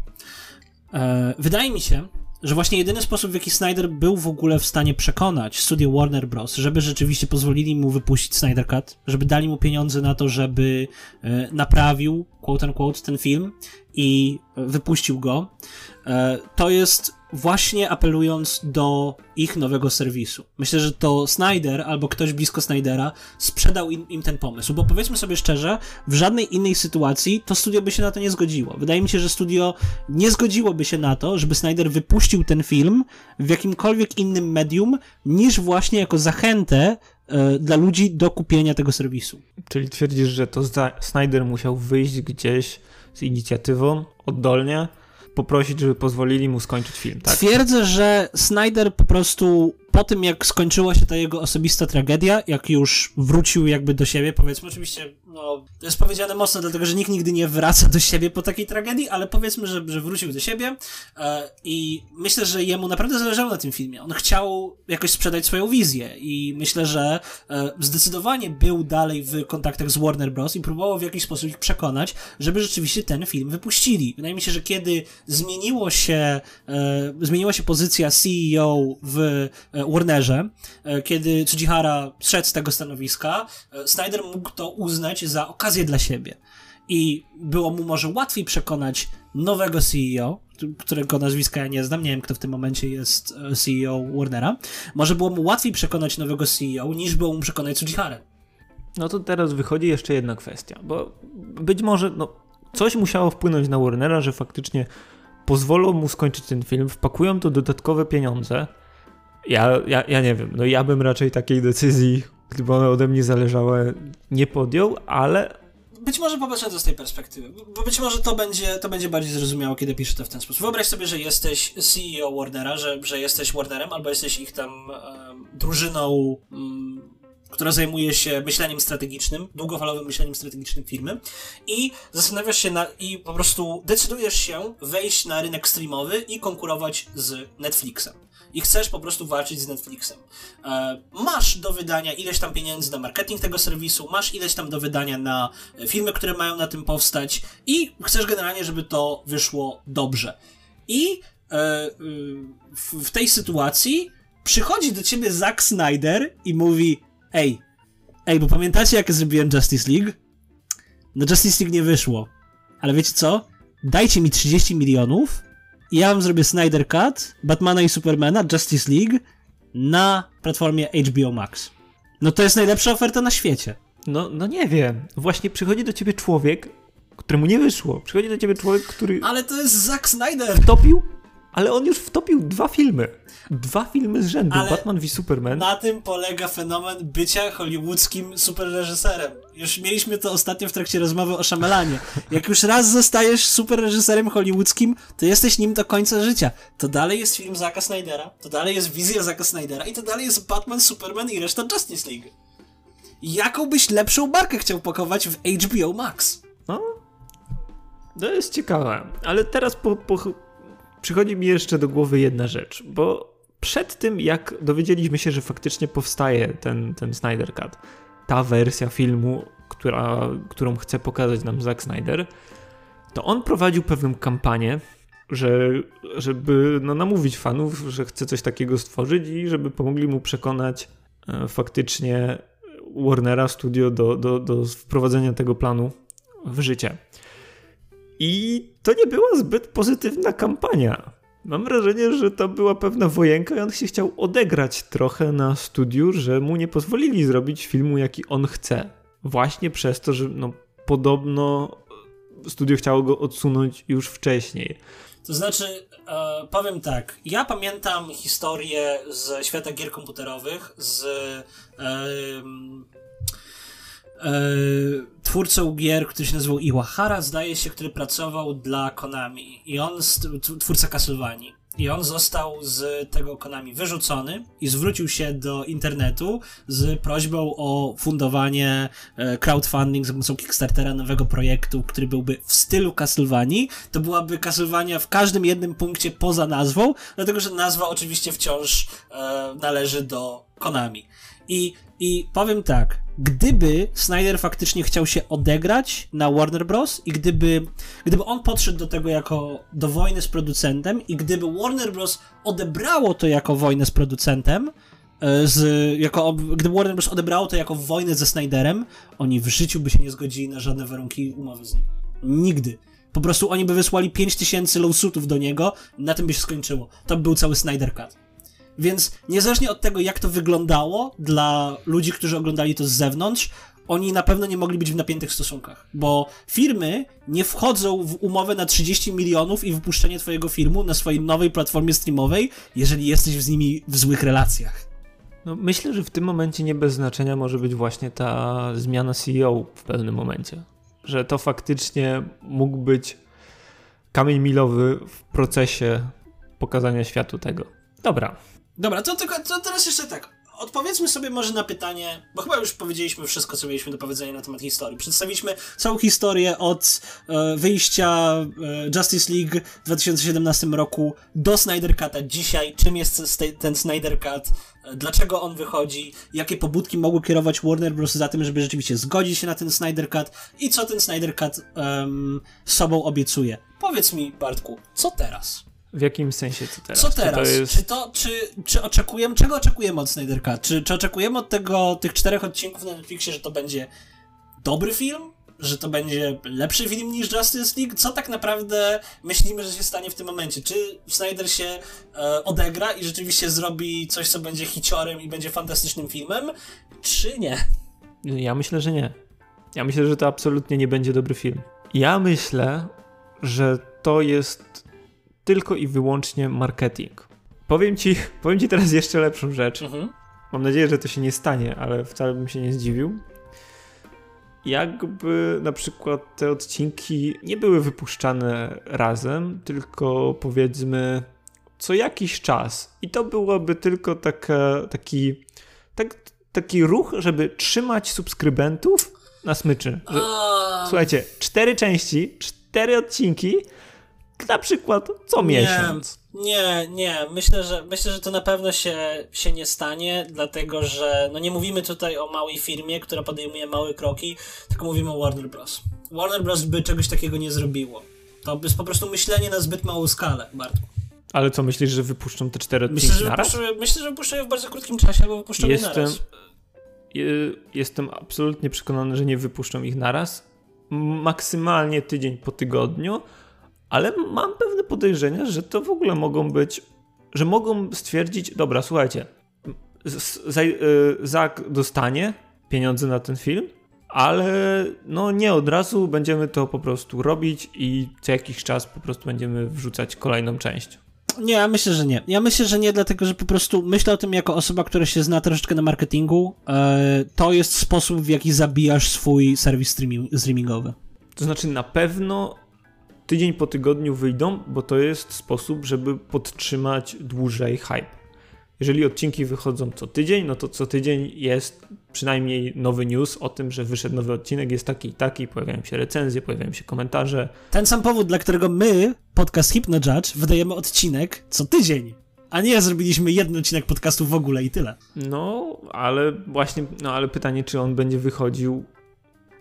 E, wydaje mi się, że właśnie jedyny sposób, w jaki Snyder był w ogóle w stanie przekonać studio Warner Bros., żeby rzeczywiście pozwolili mu wypuścić Snyder Cut, żeby dali mu pieniądze na to, żeby e, naprawił, quote unquote, ten film i wypuścił go, e, to jest właśnie apelując do ich nowego serwisu. Myślę, że to Snyder albo ktoś blisko Snydera sprzedał im, im, ten pomysł, bo powiedzmy sobie szczerze, w żadnej innej sytuacji to studio by się na to nie zgodziło. Wydaje mi się, że studio nie zgodziłoby się na to, żeby Snyder wypuścił ten film w jakimkolwiek innym medium niż właśnie jako zachętę e, dla ludzi do kupienia tego serwisu. Czyli twierdzisz, że to Snyder musiał wyjść gdzieś z inicjatywą oddolnie poprosić, żeby pozwolili mu skończyć film, tak? Twierdzę, że Snyder po prostu po tym, jak skończyła się ta jego osobista tragedia, jak już wrócił jakby do siebie, powiedzmy, oczywiście, no, to jest powiedziane mocno, dlatego, że nikt nigdy nie wraca do siebie po takiej tragedii, ale powiedzmy, że, że wrócił do siebie e, i myślę, że jemu naprawdę zależało na tym filmie. On chciał jakoś sprzedać swoją wizję i myślę, że e, zdecydowanie był dalej w kontaktach z Warner Bros. i próbował w jakiś sposób ich przekonać, żeby rzeczywiście ten film wypuścili. Wydaje mi się, że kiedy zmieniło się, e, zmieniła się pozycja CEO w e, Warnerze, e, kiedy Tsujihara szedł z tego stanowiska, e, Snyder mógł to uznać za okazję dla siebie. I było mu może łatwiej przekonać nowego CEO, którego nazwiska ja nie znam, nie wiem kto w tym momencie jest e, CEO Warnera, może było mu łatwiej przekonać nowego CEO niż było mu przekonać Tsujihara. no to teraz wychodzi jeszcze jedna kwestia, bo być może no, coś musiało wpłynąć na Warnera, że faktycznie pozwolą mu skończyć ten film, wpakują to dodatkowe pieniądze. Ja, ja, ja nie wiem, no ja bym raczej takiej decyzji, gdyby ona ode mnie zależała, nie podjął, ale być może popatrzę to z tej perspektywy, bo być może to będzie, to będzie bardziej zrozumiałe, kiedy piszę to w ten sposób. Wyobraź sobie, że jesteś CEO Warnera, że, że jesteś Warnerem, albo jesteś ich tam um, drużyną, um, która zajmuje się myśleniem strategicznym, długofalowym myśleniem strategicznym firmy i zastanawiasz się na, i po prostu decydujesz się wejść na rynek streamowy i konkurować z Netflixem i chcesz po prostu walczyć z Netflixem. E, masz do wydania ileś tam pieniędzy na marketing tego serwisu, masz ileś tam do wydania na filmy, które mają na tym powstać i chcesz generalnie, żeby to wyszło dobrze. I e, w, tej sytuacji przychodzi do ciebie Zack Snyder i mówi: Ej, ej, bo pamiętacie, jak zrobiłem Justice League? No, Justice League nie wyszło. Ale wiecie co? Dajcie mi 30 milionów ja wam zrobię Snyder Cut, Batmana i Supermana, Justice League na platformie HBO Max. No to jest najlepsza oferta na świecie. No, no nie wiem. Właśnie przychodzi do ciebie człowiek, któremu nie wyszło. Przychodzi do ciebie człowiek, który. Ale to jest Zack Snyder! Wtopił, ale on już wtopił dwa filmy. Dwa filmy z rzędu, Ale Batman v Superman. Na tym polega fenomen bycia hollywoodzkim superreżyserem. Już mieliśmy to ostatnio w trakcie rozmowy o Szamelanie. Jak już raz zostajesz superreżyserem hollywoodzkim, to jesteś nim do końca życia. To dalej jest film Zacka Snydera, to dalej jest wizja Zacka Snydera i to dalej jest Batman, Superman i reszta Justice League. Jaką byś lepszą markę chciał pakować w HBO Max? No, to jest ciekawe. Ale teraz po, po, przychodzi mi jeszcze do głowy jedna rzecz, bo przed tym, jak dowiedzieliśmy się, że faktycznie powstaje ten, ten Snyder Cut, ta wersja filmu, która, którą chce pokazać nam Zack Snyder, to on prowadził pewną kampanię, że, żeby no, namówić fanów, że chce coś takiego stworzyć i żeby pomogli mu przekonać e, faktycznie Warnera Studio do, do, do wprowadzenia tego planu w życie. I to nie była zbyt pozytywna kampania. Mam wrażenie, że to była pewna wojenka i on się chciał odegrać trochę na studiu, że mu nie pozwolili zrobić filmu, jaki on chce. Właśnie przez to, że no, podobno studio chciało go odsunąć już wcześniej. To znaczy, e, powiem tak, ja pamiętam historię ze świata gier komputerowych, z e, e, twórcą gier, który się nazywał Iwahara, zdaje się, który pracował dla Konami. I on, twórca Castlevanii. I on został z tego Konami wyrzucony i zwrócił się do internetu z prośbą o fundowanie e, crowdfunding za pomocą Kickstartera nowego projektu, który byłby w stylu Castlevanii. To byłaby Castlevania w każdym jednym punkcie poza nazwą, dlatego że nazwa oczywiście wciąż e, należy do Konami. I, I powiem tak, gdyby Snyder faktycznie chciał się odegrać na Warner Bros. i gdyby, gdyby on podszedł do tego jako do wojny z producentem i gdyby Warner Bros. odebrało to jako wojnę z producentem, e, z, jako, gdyby Warner Bros. odebrało to jako wojnę ze Snyderem, oni w życiu by się nie zgodzili na żadne warunki umowy z nim. Nigdy. Po prostu oni by wysłali 5000 lawsuitów do niego, na tym by się skończyło. To by był cały Snyder Cut. Więc niezależnie od tego, jak to wyglądało dla ludzi, którzy oglądali to z zewnątrz, oni na pewno nie mogli być w napiętych stosunkach, bo firmy nie wchodzą w umowę na 30 milionów i wypuszczenie twojego filmu na swojej nowej platformie streamowej, jeżeli jesteś z nimi w złych relacjach. No, myślę, że w tym momencie nie bez znaczenia może być właśnie ta zmiana CEO w pewnym momencie. Że to faktycznie mógł być kamień milowy w procesie pokazania światu tego. Dobra, Dobra, to tylko to teraz jeszcze tak. Odpowiedzmy sobie może na pytanie, bo chyba już powiedzieliśmy wszystko, co mieliśmy do powiedzenia na temat historii. Przedstawiliśmy całą historię od e, wyjścia e, Justice League w 2017 roku do Snyder Cut'a dzisiaj. Czym jest ten, Snyder Cut? E, dlaczego on wychodzi? Jakie pobudki mogły kierować Warner Bros. za tym, żeby rzeczywiście zgodzić się na ten Snyder Cut? I co ten Snyder Cut um, sobą obiecuje? Powiedz mi, Bartku, co teraz? W jakim sensie co teraz? Co teraz? Czy to, jest... czy, to czy, czy oczekujemy, czego oczekujemy od Snyder Cut? Czy, czy oczekujemy od tego, tych czterech odcinków na Netflixie, że to będzie dobry film? Że to będzie lepszy film niż Justice League? Co tak naprawdę myślimy, że się stanie w tym momencie? Czy Snyder się e, odegra i rzeczywiście zrobi coś, co będzie hiciorem i będzie fantastycznym filmem? Czy nie? Ja myślę, że nie. Ja myślę, że to absolutnie nie będzie dobry film. Ja myślę, że to jest tylko i wyłącznie marketing. Powiem ci, powiem ci teraz jeszcze lepszą rzecz. Mhm. Mam nadzieję, że to się nie stanie, ale wcale bym się nie zdziwił. Jakby na przykład te odcinki nie były wypuszczane razem, tylko powiedzmy co jakiś czas. I to byłoby tylko taka, taki, tak, taki ruch, żeby trzymać subskrybentów na smyczy. Że, słuchajcie, cztery części, cztery odcinki, na przykład co miesiąc. Nie, nie, myślę, że myślę, że to na pewno się, się nie stanie, dlatego że no nie mówimy tutaj o małej firmie, która podejmuje małe kroki, tylko mówimy o Warner Bros. Warner Bros. by czegoś takiego nie zrobiło. To jest po prostu myślenie na zbyt małą skalę, Bartku. Ale co, myślisz, że wypuszczą te cztery odcinki myślę, że naraz? Myślę, że wypuszczą je w bardzo krótkim czasie, albo wypuszczą jestem, je naraz. Jestem absolutnie przekonany, że nie wypuszczą ich naraz. Maksymalnie tydzień po tygodniu, ale mam pewne podejrzenia, że to w ogóle mogą być, że mogą stwierdzić, dobra, słuchajcie, y, Zak dostanie pieniądze na ten film, ale no nie od razu będziemy to po prostu robić i co jakiś czas po prostu będziemy wrzucać kolejną część. Nie, ja myślę, że nie. Ja myślę, że nie, dlatego że po prostu myślę o tym jako osoba, która się zna troszeczkę na marketingu. E, to jest sposób, w jaki zabijasz swój serwis streamingowy. To znaczy, na pewno tydzień po tygodniu wyjdą, bo to jest sposób, żeby podtrzymać dłużej hype. Jeżeli odcinki wychodzą co tydzień, no to co tydzień jest przynajmniej nowy news o tym, że wyszedł nowy odcinek, jest taki i taki, pojawiają się recenzje, pojawiają się komentarze. Ten sam powód, dla którego my, podcast Hypno Judge, wydajemy odcinek co tydzień. A nie zrobiliśmy jeden odcinek podcastu w ogóle i tyle. No, ale właśnie, no ale pytanie, czy on będzie wychodził,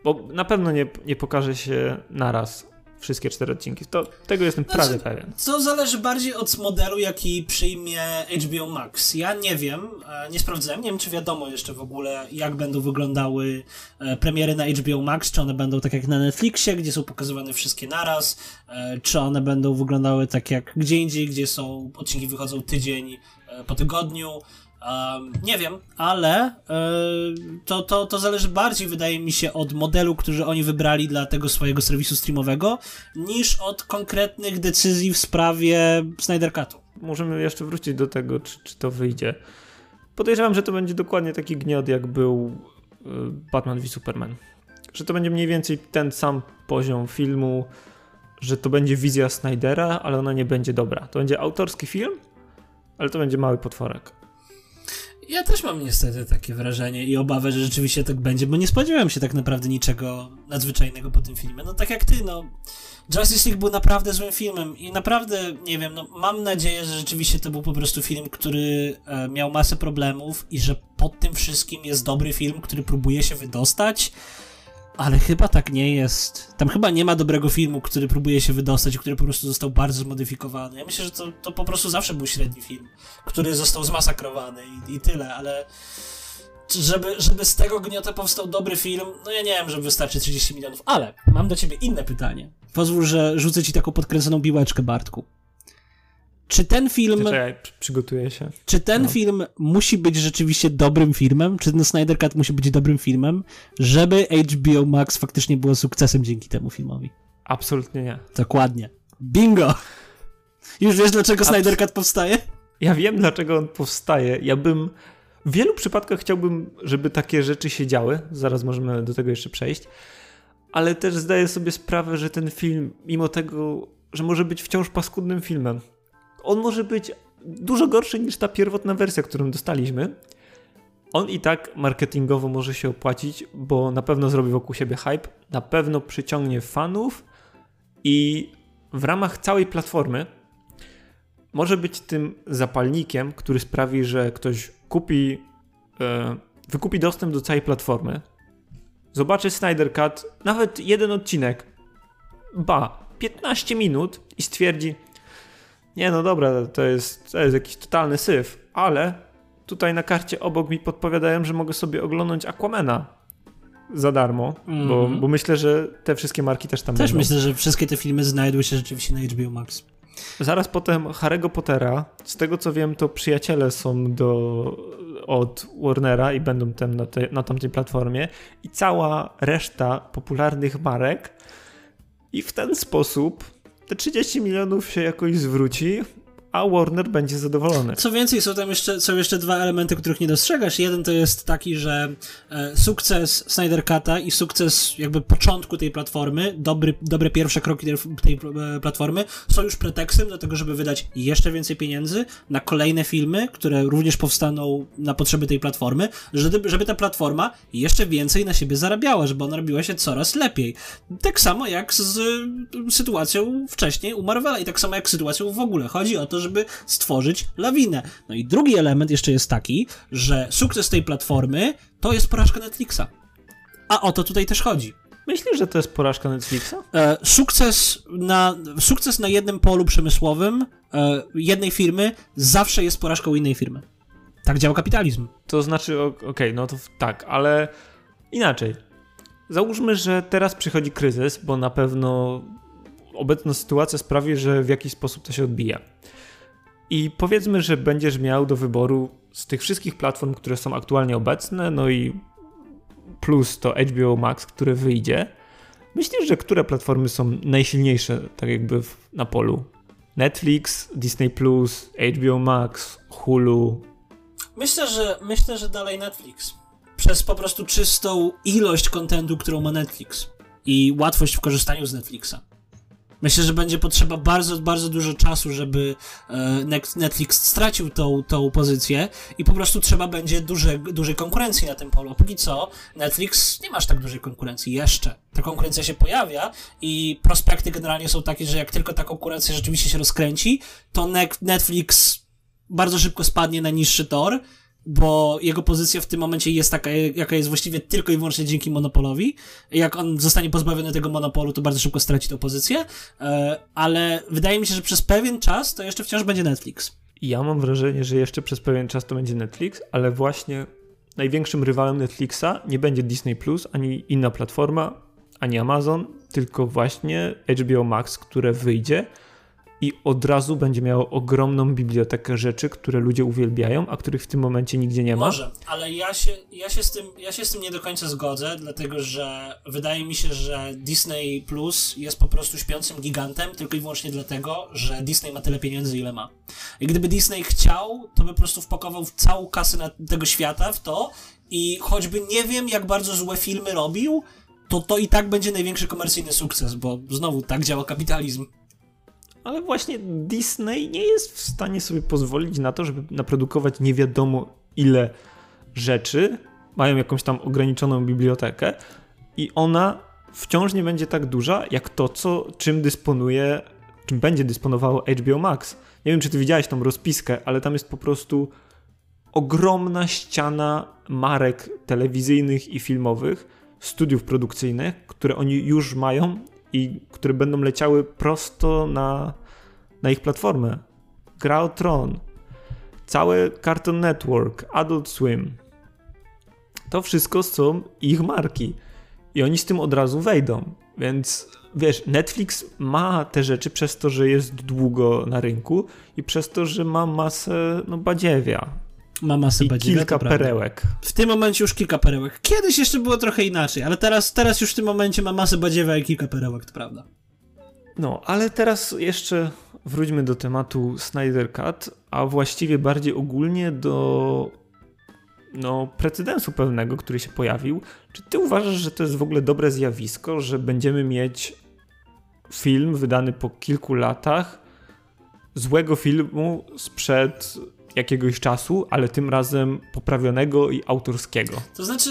bo na pewno nie, nie pokaże się naraz wszystkie cztery odcinki. To, tego jestem znaczy, prawie pewien. To zależy bardziej od modelu, jaki przyjmie HBO Max. Ja nie wiem, e, nie sprawdzałem, nie wiem, czy wiadomo jeszcze w ogóle, jak będą wyglądały e, premiery na HBO Max, czy one będą tak jak na Netflixie, gdzie są pokazywane wszystkie naraz, e, czy one będą wyglądały tak jak gdzie indziej, gdzie są odcinki wychodzą tydzień po tygodniu. Um, nie wiem, ale y, to, to, to zależy bardziej, wydaje mi się, od modelu, który oni wybrali dla tego swojego serwisu streamowego, niż od konkretnych decyzji w sprawie Snyder Cutu. Możemy jeszcze wrócić do tego, czy, czy to wyjdzie. Podejrzewam, że to będzie dokładnie taki gniot, jak był y, Batman v Superman. Że to będzie mniej więcej ten sam poziom filmu, że to będzie wizja Snydera, ale ona nie będzie dobra. To będzie autorski film, ale to będzie mały potworek. Ja też mam niestety takie wrażenie i obawę, że rzeczywiście tak będzie, bo nie spodziewałem się tak naprawdę niczego nadzwyczajnego po tym filmie. No tak jak ty, no. Justice League był naprawdę złym filmem i naprawdę, nie wiem, no mam nadzieję, że rzeczywiście to był po prostu film, który e, miał masę problemów i że pod tym wszystkim jest dobry film, który próbuje się wydostać ale chyba tak nie jest. Tam chyba nie ma dobrego filmu, który próbuje się wydostać, który po prostu został bardzo zmodyfikowany. Ja myślę, że to, to po prostu zawsze był średni film, który został zmasakrowany i, i tyle, ale żeby, żeby z tego gniota powstał dobry film, no ja nie wiem, że wystarczy 30 milionów, ale mam do ciebie inne pytanie. Pozwól, że rzucę ci taką podkręconą biłeczkę, Bartku. Czy ten film. Czekaj, przygotuję się. Czy ten no. film musi być rzeczywiście dobrym filmem? Czy ten Snyder Cut musi być dobrym filmem, żeby HBO Max faktycznie było sukcesem dzięki temu filmowi? Absolutnie nie. Dokładnie. Bingo! Już wiesz, dlaczego Abs Snyder Cut powstaje? Ja wiem, dlaczego on powstaje. Ja bym. W wielu przypadkach chciałbym, żeby takie rzeczy się działy. Zaraz możemy do tego jeszcze przejść. Ale też zdaję sobie sprawę, że ten film, mimo tego, że może być wciąż paskudnym filmem, on może być dużo gorszy niż ta pierwotna wersja, którą dostaliśmy. On i tak marketingowo może się opłacić, bo na pewno zrobi wokół siebie hype, na pewno przyciągnie fanów i w ramach całej platformy może być tym zapalnikiem, który sprawi, że ktoś kupi, e, wykupi dostęp do całej platformy, zobaczy Snyder Cut, nawet jeden odcinek, ba, 15 minut i stwierdzi, nie no dobra, to jest, to jest jakiś totalny syf, ale tutaj na karcie obok mi podpowiadają, że mogę sobie oglądać Aquamena za darmo, mm. bo, mhm. bo, myślę, że te wszystkie marki też tam też będą. Też myślę, że wszystkie te filmy znajdą się rzeczywiście na HBO Max. Zaraz potem Harry'ego Pottera, z tego co wiem, to przyjaciele są do od Warnera i będą tam na, te, na tamtej platformie i cała reszta popularnych marek i w ten sposób te 30 milionów się jakoś zwróci, a Warner będzie zadowolony. Co więcej, są tam jeszcze, są jeszcze dwa elementy, których nie dostrzegasz. Jeden to jest taki, że e, sukces Snyder Cut'a i sukces jakby początku tej platformy, dobry, dobre pierwsze kroki tej, tej e, platformy są już pretekstem do tego, żeby wydać jeszcze więcej pieniędzy na kolejne filmy, które również powstaną na potrzeby tej platformy, żeby, żeby ta platforma jeszcze więcej na siebie zarabiała, żeby ona robiła się coraz lepiej. Tak samo jak z sytuacją wcześniej u Marvela i tak samo jak z sytuacją w ogóle. Chodzi o to, żeby stworzyć lawinę. No i drugi element jeszcze jest taki, że sukces tej platformy to jest porażka Netflixa. A o to tutaj też chodzi. Myślisz, że to jest porażka Netflixa? E, sukces, na, sukces na jednym polu przemysłowym e, jednej firmy zawsze jest porażką innej firmy. Tak działa kapitalizm. To znaczy, okej, okay, no to tak, ale inaczej. Załóżmy, że teraz przychodzi kryzys, bo na pewno obecna sytuacja sprawi, że w jakiś sposób to się odbija. I powiedzmy, że będziesz miał do wyboru z tych wszystkich platform, które są aktualnie obecne, no i plus to HBO Max, które wyjdzie. Myślisz, że które platformy są najsilniejsze, tak jakby w, na polu? Netflix, Disney Plus, HBO Max, Hulu? Myślę, że myślę, że dalej Netflix. Przez po prostu czystą ilość kontentu, którą ma Netflix i łatwość w korzystaniu z Netflixa. Myślę, że będzie potrzeba bardzo, bardzo dużo czasu, żeby e, Netflix stracił tą, tą pozycję i po prostu trzeba będzie duże, dużej konkurencji na tym polu. Póki co Netflix nie masz tak dużej konkurencji jeszcze. Ta konkurencja się pojawia i prospekty generalnie są takie, że jak tylko ta konkurencja rzeczywiście się rozkręci, to Netflix bardzo szybko spadnie na niższy tor bo jego pozycja w tym momencie jest taka, jaka jest właściwie tylko i wyłącznie dzięki monopolowi. Jak on zostanie pozbawiony tego monopolu, to bardzo szybko straci tę pozycję, e, ale wydaje mi się, że przez pewien czas to jeszcze wciąż będzie Netflix. Ja mam wrażenie, że jeszcze przez pewien czas to będzie Netflix, ale właśnie największym rywalem Netflixa nie będzie Disney Plus, ani inna platforma, ani Amazon, tylko właśnie HBO Max, które wyjdzie i od razu będzie miało ogromną bibliotekę rzeczy, które ludzie uwielbiają, a których w tym momencie nigdzie nie ma. Może, ale ja się, ja się, z, tym, ja się z tym nie do końca zgodzę, dlatego że wydaje mi się, że Disney Plus jest po prostu śpiącym gigantem tylko i wyłącznie dlatego, że Disney ma tyle pieniędzy, ile ma. I gdyby Disney chciał, to by po prostu wpakował całą kasę na tego świata w to i choćby nie wiem, jak bardzo złe filmy robił, to to i tak będzie największy komercyjny sukces, bo znowu tak działa kapitalizm. Ale właśnie Disney nie jest w stanie sobie pozwolić na to, żeby naprodukować nie wiadomo ile rzeczy. Mają jakąś tam ograniczoną bibliotekę i ona wciąż nie będzie tak duża, jak to, co, czym dysponuje, czym będzie dysponowało HBO Max. Nie wiem, czy ty widziałeś tą rozpiskę, ale tam jest po prostu ogromna ściana marek telewizyjnych i filmowych, studiów produkcyjnych, które oni już mają i które będą leciały prosto na, na ich platformę. Gra o Tron, całe Cartoon Network, Adult Swim. To wszystko są ich marki i oni z tym od razu wejdą. Więc wiesz, Netflix ma te rzeczy przez to, że jest długo na rynku i przez to, że ma masę no, badziewia ma masę I kilka perełek. W tym momencie już kilka perełek. Kiedyś jeszcze było trochę inaczej, ale teraz, teraz już w tym momencie ma masę badziewia i kilka perełek, to prawda. No, ale teraz jeszcze wróćmy do tematu Snyder Cut, a właściwie bardziej ogólnie do no, precedensu pewnego, który się pojawił. Czy ty uważasz, że to jest w ogóle dobre zjawisko, że będziemy mieć film wydany po kilku latach złego filmu sprzed jakiegoś czasu, ale tym razem poprawionego i autorskiego. To znaczy,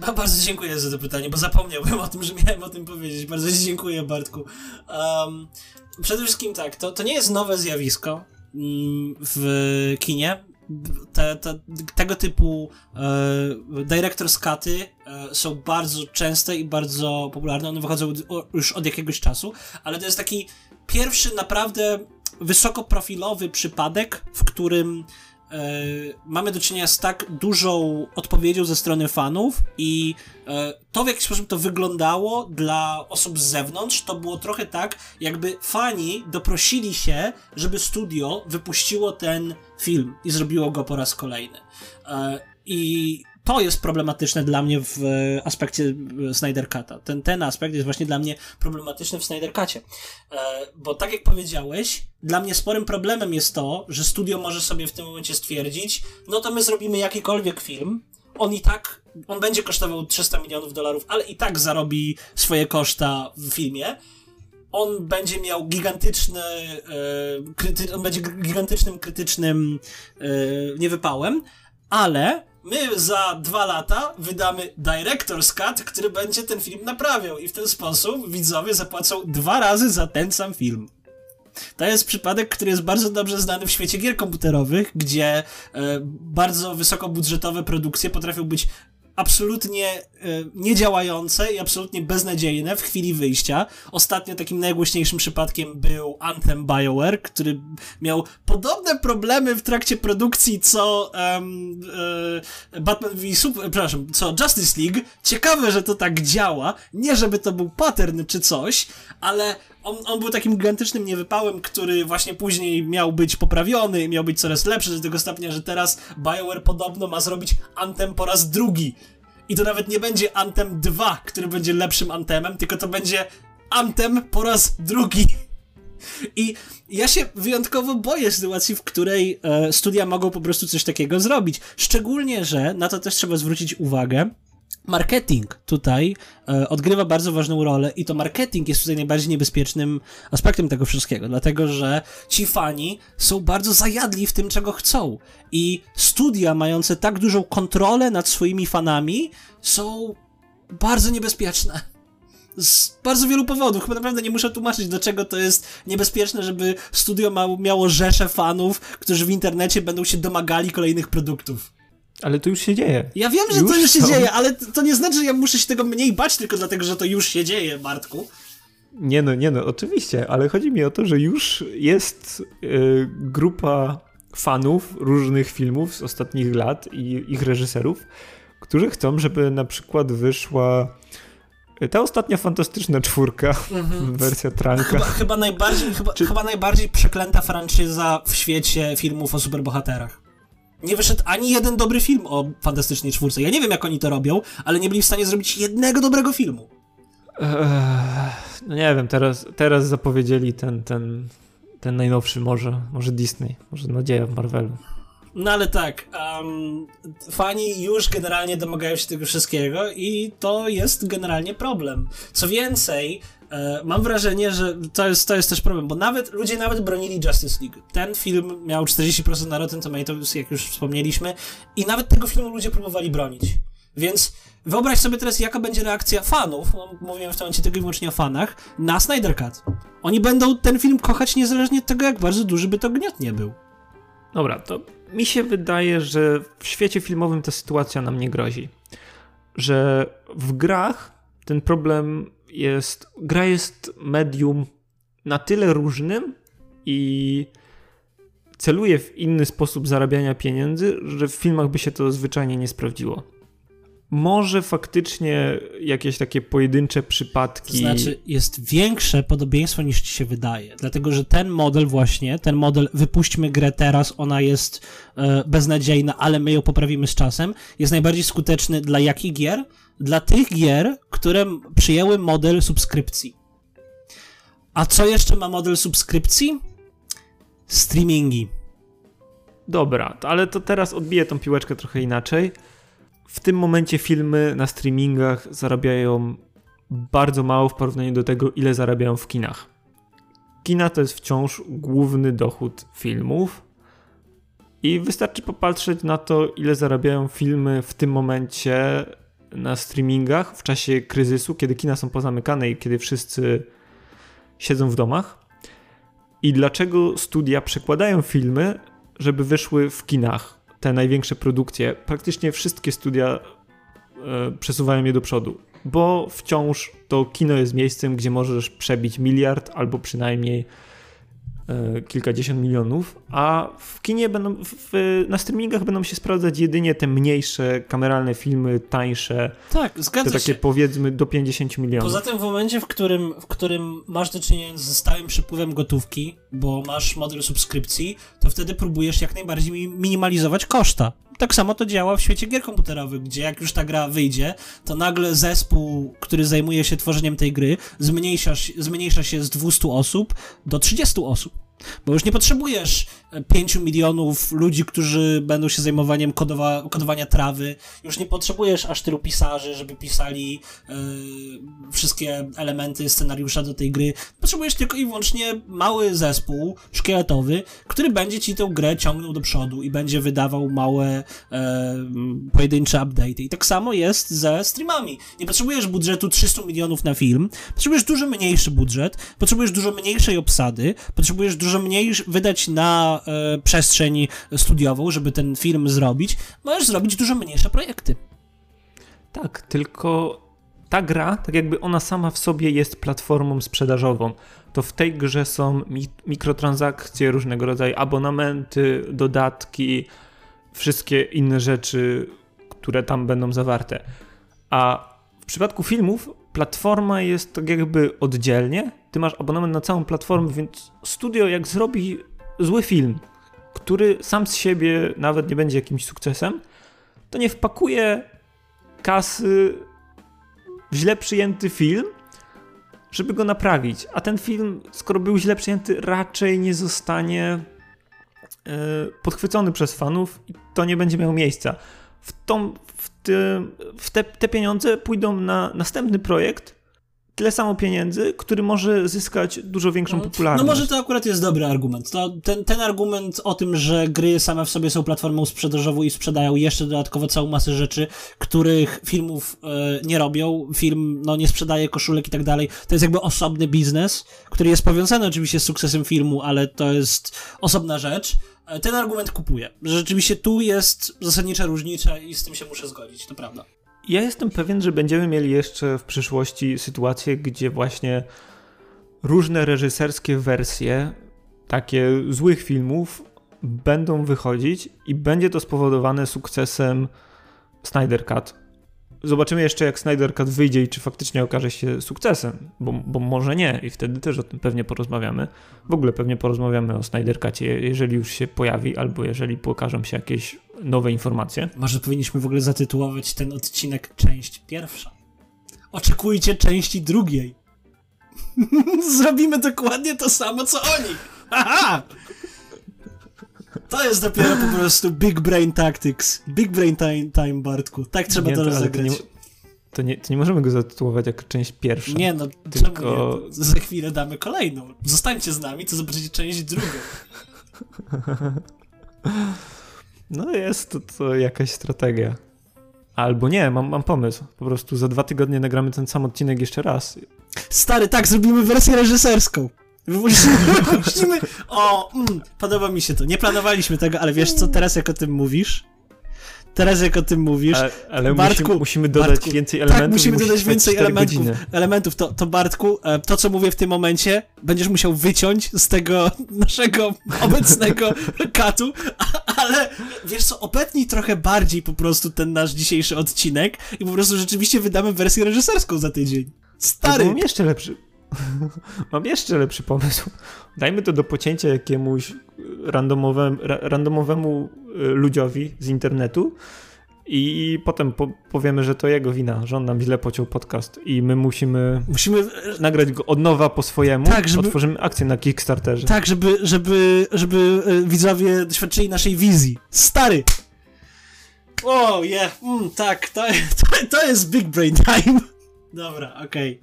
um, bardzo dziękuję za to pytanie, bo zapomniałbym o tym, że miałem o tym powiedzieć. Bardzo Ci dziękuję, Bartku. Um, przede wszystkim tak, to, to nie jest nowe zjawisko mm, w kinie. Te, te, tego typu e, director's e, są bardzo częste i bardzo popularne. One wychodzą już od jakiegoś czasu, ale to jest taki pierwszy naprawdę wysokoprofilowy przypadek, w którym mamy do czynienia z tak dużą odpowiedzią ze strony fanów i e, to w jaki sposób to wyglądało dla osób z zewnątrz, to było trochę tak, jakby fani doprosili się, żeby studio wypuściło ten film i zrobiło go po raz kolejny. E, I to jest problematyczne dla mnie w e, aspekcie e, Snyder Cut'a. Ten, ten aspekt jest właśnie dla mnie problematyczny w Snyder Cut'cie. E, bo tak jak powiedziałeś, dla mnie sporym problemem jest to, że studio może sobie w tym momencie stwierdzić, no to my zrobimy jakikolwiek film, on i tak, on będzie kosztował 300 milionów dolarów, ale i tak zarobi swoje koszta w filmie, on będzie miał gigantyczny, kryty, on będzie gigantycznym, krytycznym e, niewypałem, ale my za dwa lata wydamy Director's Cut, który będzie ten film naprawiał i w ten sposób widzowie zapłacą dwa razy za ten sam film. To jest przypadek, który jest bardzo dobrze znany w świecie gier komputerowych, gdzie e, bardzo wysokobudżetowe produkcje potrafią być absolutnie y, niedziałające i absolutnie beznadziejne w chwili wyjścia. Ostatnio takim najgłośniejszym przypadkiem był Anthem BioWare, który miał podobne problemy w trakcie produkcji co um, Batman v Super, przepraszam, co Justice League. Ciekawe, że to tak działa. Nie, żeby to był pattern czy coś, ale on, on był takim gigantycznym niewypałem, który właśnie później miał być poprawiony, miał być coraz lepszy do tego stopnia, że teraz BioWare podobno ma zrobić Anthem po raz drugi. I to nawet nie będzie Anthem 2, który będzie lepszym Anthemem, tylko to będzie Anthem po raz drugi. I ja się wyjątkowo boję sytuacji, w której e, studia mogą po prostu coś takiego zrobić. Szczególnie, że na to też trzeba zwrócić uwagę marketing tutaj e, odgrywa bardzo ważną rolę i to marketing jest tutaj najbardziej niebezpiecznym aspektem tego wszystkiego, dlatego że ci fani są bardzo zajadli w tym, czego chcą i studia mające tak dużą kontrolę nad swoimi fanami są bardzo niebezpieczne. Z bardzo wielu powodów. Chyba naprawdę nie muszę tłumaczyć, dlaczego to jest niebezpieczne, żeby studio ma, miało rzesze fanów, którzy w internecie będą się domagali kolejnych produktów. Ale to już się dzieje. Ja wiem, że już to już się są. dzieje, ale to nie znaczy, że ja muszę się tego mniej bać tylko dlatego, że to już się dzieje, Bartku. Nie no, nie no, oczywiście, ale chodzi mi o to, że już jest y, grupa fanów różnych filmów z ostatnich lat i ich reżyserów, którzy chcą, żeby na przykład wyszła ta ostatnia fantastyczna czwórka, mhm. wersja Tranka. Chyba, chyba najbardziej, chyba, Czy... chyba najbardziej przeklęta franczyza w świecie filmów o superbohaterach nie wyszedł ani jeden dobry film o Fantastycznej Czwórce. Ja nie wiem, jak oni to robią, ale nie byli w stanie zrobić jednego dobrego filmu. Eee, no nie wiem, teraz, teraz zapowiedzieli ten, ten, ten najnowszy może, może Disney, może nadzieja w Marvelu. No ale tak, um, fani już generalnie domagają się tego wszystkiego i to jest generalnie problem. Co więcej, mam wrażenie, że to jest, to jest też problem, bo nawet ludzie nawet bronili Justice League. Ten film miał 40% na Rotten Tomatoes, jak już wspomnieliśmy, i nawet tego filmu ludzie próbowali bronić. Więc wyobraź sobie teraz, jaka będzie reakcja fanów, no, mówiłem w tym momencie tylko i wyłącznie o fanach, na Snyder Cut. Oni będą ten film kochać niezależnie od tego, jak bardzo duży by to gniot nie był. Dobra, to mi się wydaje, że w świecie filmowym ta sytuacja nam nie grozi. Że w grach ten problem jest. Gra jest medium na tyle różnym i celuje w inny sposób zarabiania pieniędzy, że w filmach by się to zwyczajnie nie sprawdziło może faktycznie jakieś takie pojedyncze przypadki. To znaczy, jest większe podobieństwo niż ci się wydaje. Dlatego, że ten model właśnie, ten model wypuśćmy grę teraz, ona jest e, beznadziejna, ale my ją poprawimy z czasem, jest najbardziej skuteczny dla jakich gier? Dla tych gier, które przyjęły model subskrypcji. A co jeszcze ma model subskrypcji? Streamingi. Dobra, ale to teraz odbiję tą piłeczkę trochę inaczej w tym momencie filmy na streamingach zarabiają bardzo mało w porównaniu do tego, ile zarabiają w kinach. Kina to jest wciąż główny dochód filmów. I wystarczy popatrzeć na to, ile zarabiają filmy w tym momencie na streamingach w czasie kryzysu, kiedy kina są pozamykane i kiedy wszyscy siedzą w domach. I dlaczego studia przekładają filmy, żeby wyszły w kinach te największe produkcje, praktycznie wszystkie studia e, przesuwają je do przodu, bo wciąż to kino jest miejscem, gdzie możesz przebić miliard albo przynajmniej kilkadziesiąt milionów, a w kinie będą, w, na streamingach będą się sprawdzać jedynie te mniejsze kameralne filmy, tańsze. Tak, zgadza te takie się. powiedzmy do 50 milionów. Poza tym w momencie, w którym, w którym masz do czynienia ze stałym przypływem gotówki, bo masz model subskrypcji, to wtedy próbujesz jak najbardziej mi- minimalizować koszta. Tak samo to działa w świecie gier komputerowych, gdzie jak już ta gra wyjdzie, to nagle zespół, który zajmuje się tworzeniem tej gry, zmniejsza, zmniejsza się z 200 osób do 30 osób. Bo już nie potrzebujesz 5 milionów ludzi, którzy będą się zajmowaniem kodowa, kodowania trawy. Już nie potrzebujesz aż tylu pisarzy, żeby pisali e, wszystkie elementy scenariusza do tej gry. Potrzebujesz tylko i wyłącznie mały zespół szkieletowy, który będzie ci tę grę ciągnął do przodu i będzie wydawał małe e, pojedyncze update. I tak samo jest ze streamami. Nie potrzebujesz budżetu 300 milionów na film, potrzebujesz dużo mniejszy budżet, potrzebujesz dużo mniejszej obsady, potrzebujesz dużo mniej wydać na przestrzeń studiową, żeby ten film zrobić. Możesz zrobić dużo mniejsze projekty. Tak, tylko ta gra, tak jakby ona sama w sobie jest platformą sprzedażową. To w tej grze są mi mikrotransakcje, różnego rodzaju abonamenty, dodatki, wszystkie inne rzeczy, które tam będą zawarte. A w przypadku filmów platforma jest tak jakby oddzielnie. Ty masz abonament na całą platformę, więc studio jak zrobi zły film, który sam z siebie nawet nie będzie jakimś sukcesem, to nie wpakuje kasy w źle przyjęty film, żeby go naprawić. A ten film, skoro był źle przyjęty, raczej nie zostanie e, podchwycony przez fanów i to nie będzie miało miejsca. W, tą, w, ty, w te, te pieniądze pójdą na następny projekt, tyle samo pieniędzy, który może zyskać dużo większą popularność. No może to akurat jest dobry argument. To ten, ten argument o tym, że gry same w sobie są platformą sprzedażową i sprzedają jeszcze dodatkowo całą masę rzeczy, których filmów e, nie robią, film no, nie sprzedaje koszulek i tak dalej, to jest jakby osobny biznes, który jest powiązany oczywiście z sukcesem filmu, ale to jest osobna rzecz. E, Ten argument kupuję. Rzeczywiście tu jest zasadnicza różnica i z tym się muszę zgodzić, to prawda. Ja jestem pewien, że będziemy mieli jeszcze w przyszłości sytuacje, gdzie właśnie różne reżyserskie wersje takie złych filmów będą wychodzić i będzie to spowodowane sukcesem Snyder Cut. Zobaczymy jeszcze, jak Snyder Cut wyjdzie i czy faktycznie okaże się sukcesem, bo, bo może nie i wtedy też o tym pewnie porozmawiamy. W ogóle pewnie porozmawiamy o Snyder Cutie, jeżeli już się pojawi, albo jeżeli pokażą się jakieś nowe informacje. Może powinniśmy w ogóle zatytułować ten odcinek część pierwsza. Oczekujcie części drugiej. Zrobimy dokładnie to samo, co oni. Haha! To jest dopiero po prostu Big Brain Tactics. Big Brain Time, time Bartku. Tak trzeba Nie, to ale rozegrać. To nie, to, nie, to nie możemy go zatytułować jako część pierwsza. Nie, no Tylko- nie? Za chwilę damy kolejną. Zostańcie z nami, to zobaczycie część drugą. No jest to, to jakaś strategia. Albo nie, mam, mam pomysł. Po prostu za dwa tygodnie nagramy ten sam odcinek jeszcze raz. Stary, tak, zrobimy wersję reżyserską. Wypuścimy, wypuścimy. O, mm, podoba mi się to. Nie planowaliśmy tego, ale wiesz co, teraz jak o tym mówisz, teraz jak o tym mówisz, A, ale Bartku, musimy, musimy dodać Bartku, więcej elementów. tak, musimy dodać więcej elementów, Godziny. elementów. To, to Bartku, e, to co mówię w tym momencie, będziesz musiał wyciąć z tego naszego obecnego katu, ale wiesz co, obetnij trochę bardziej po prostu ten nasz dzisiejszy odcinek i po prostu rzeczywiście wydamy wersję reżyserską za tydzień. Stary! Mam jeszcze lepszy. Mam jeszcze lepszy pomysł. Dajmy to do pocięcia jakiemuś randomowemu, ra, randomowemu y, ludziowi z internetu i potem po, powiemy, że to jego wina, że on nam źle pociął podcast i my musimy Musimy nagrać go od nowa po swojemu. Tak, żeby- Otworzymy akcję na Kickstarterze. Tak, żeby, żeby, żeby e, widzowie doświadczyli naszej wizji. Stary! O, yeah, mm, tak, to, to, to jest Big Brain Time. Dobra, okej.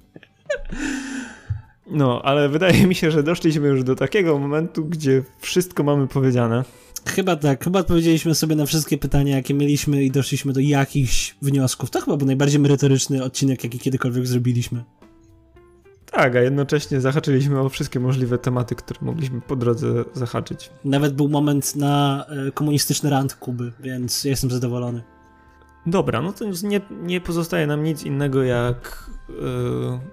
No, ale wydaje mi się, że doszliśmy już do takiego momentu, gdzie wszystko mamy powiedziane. Chyba tak, chyba odpowiedzieliśmy sobie na wszystkie pytania, jakie mieliśmy i doszliśmy do jakichś wniosków. To chyba był najbardziej merytoryczny odcinek, jaki kiedykolwiek zrobiliśmy. Tak, a jednocześnie zahaczyliśmy o wszystkie możliwe tematy, które mogliśmy po drodze zahaczyć. Nawet był moment na e, komunistyczny rant Kuby, więc jestem zadowolony. Dobra, no to nie, nie pozostaje nam nic innego jak yy,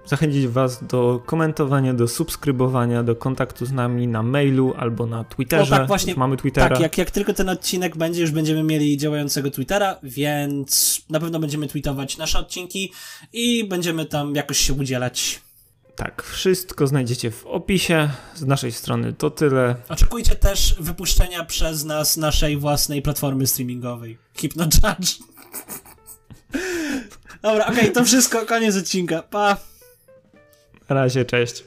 zachęcić Was do komentowania, do subskrybowania, do kontaktu z nami na mailu albo na Twitterze. O, tak, właśnie. Mamy Twittera. Tak, jak, jak tylko ten odcinek będzie, już będziemy mieli działającego Twittera, więc na pewno będziemy tweetować nasze odcinki i będziemy tam jakoś się udzielać. Tak, wszystko znajdziecie w opisie. Z naszej strony to tyle. Oczekujcie też wypuszczenia przez nas naszej własnej platformy streamingowej. Hypno Judge. Dobra, okej, okay, to wszystko, koniec odcinka. Pa! Razie, cześć.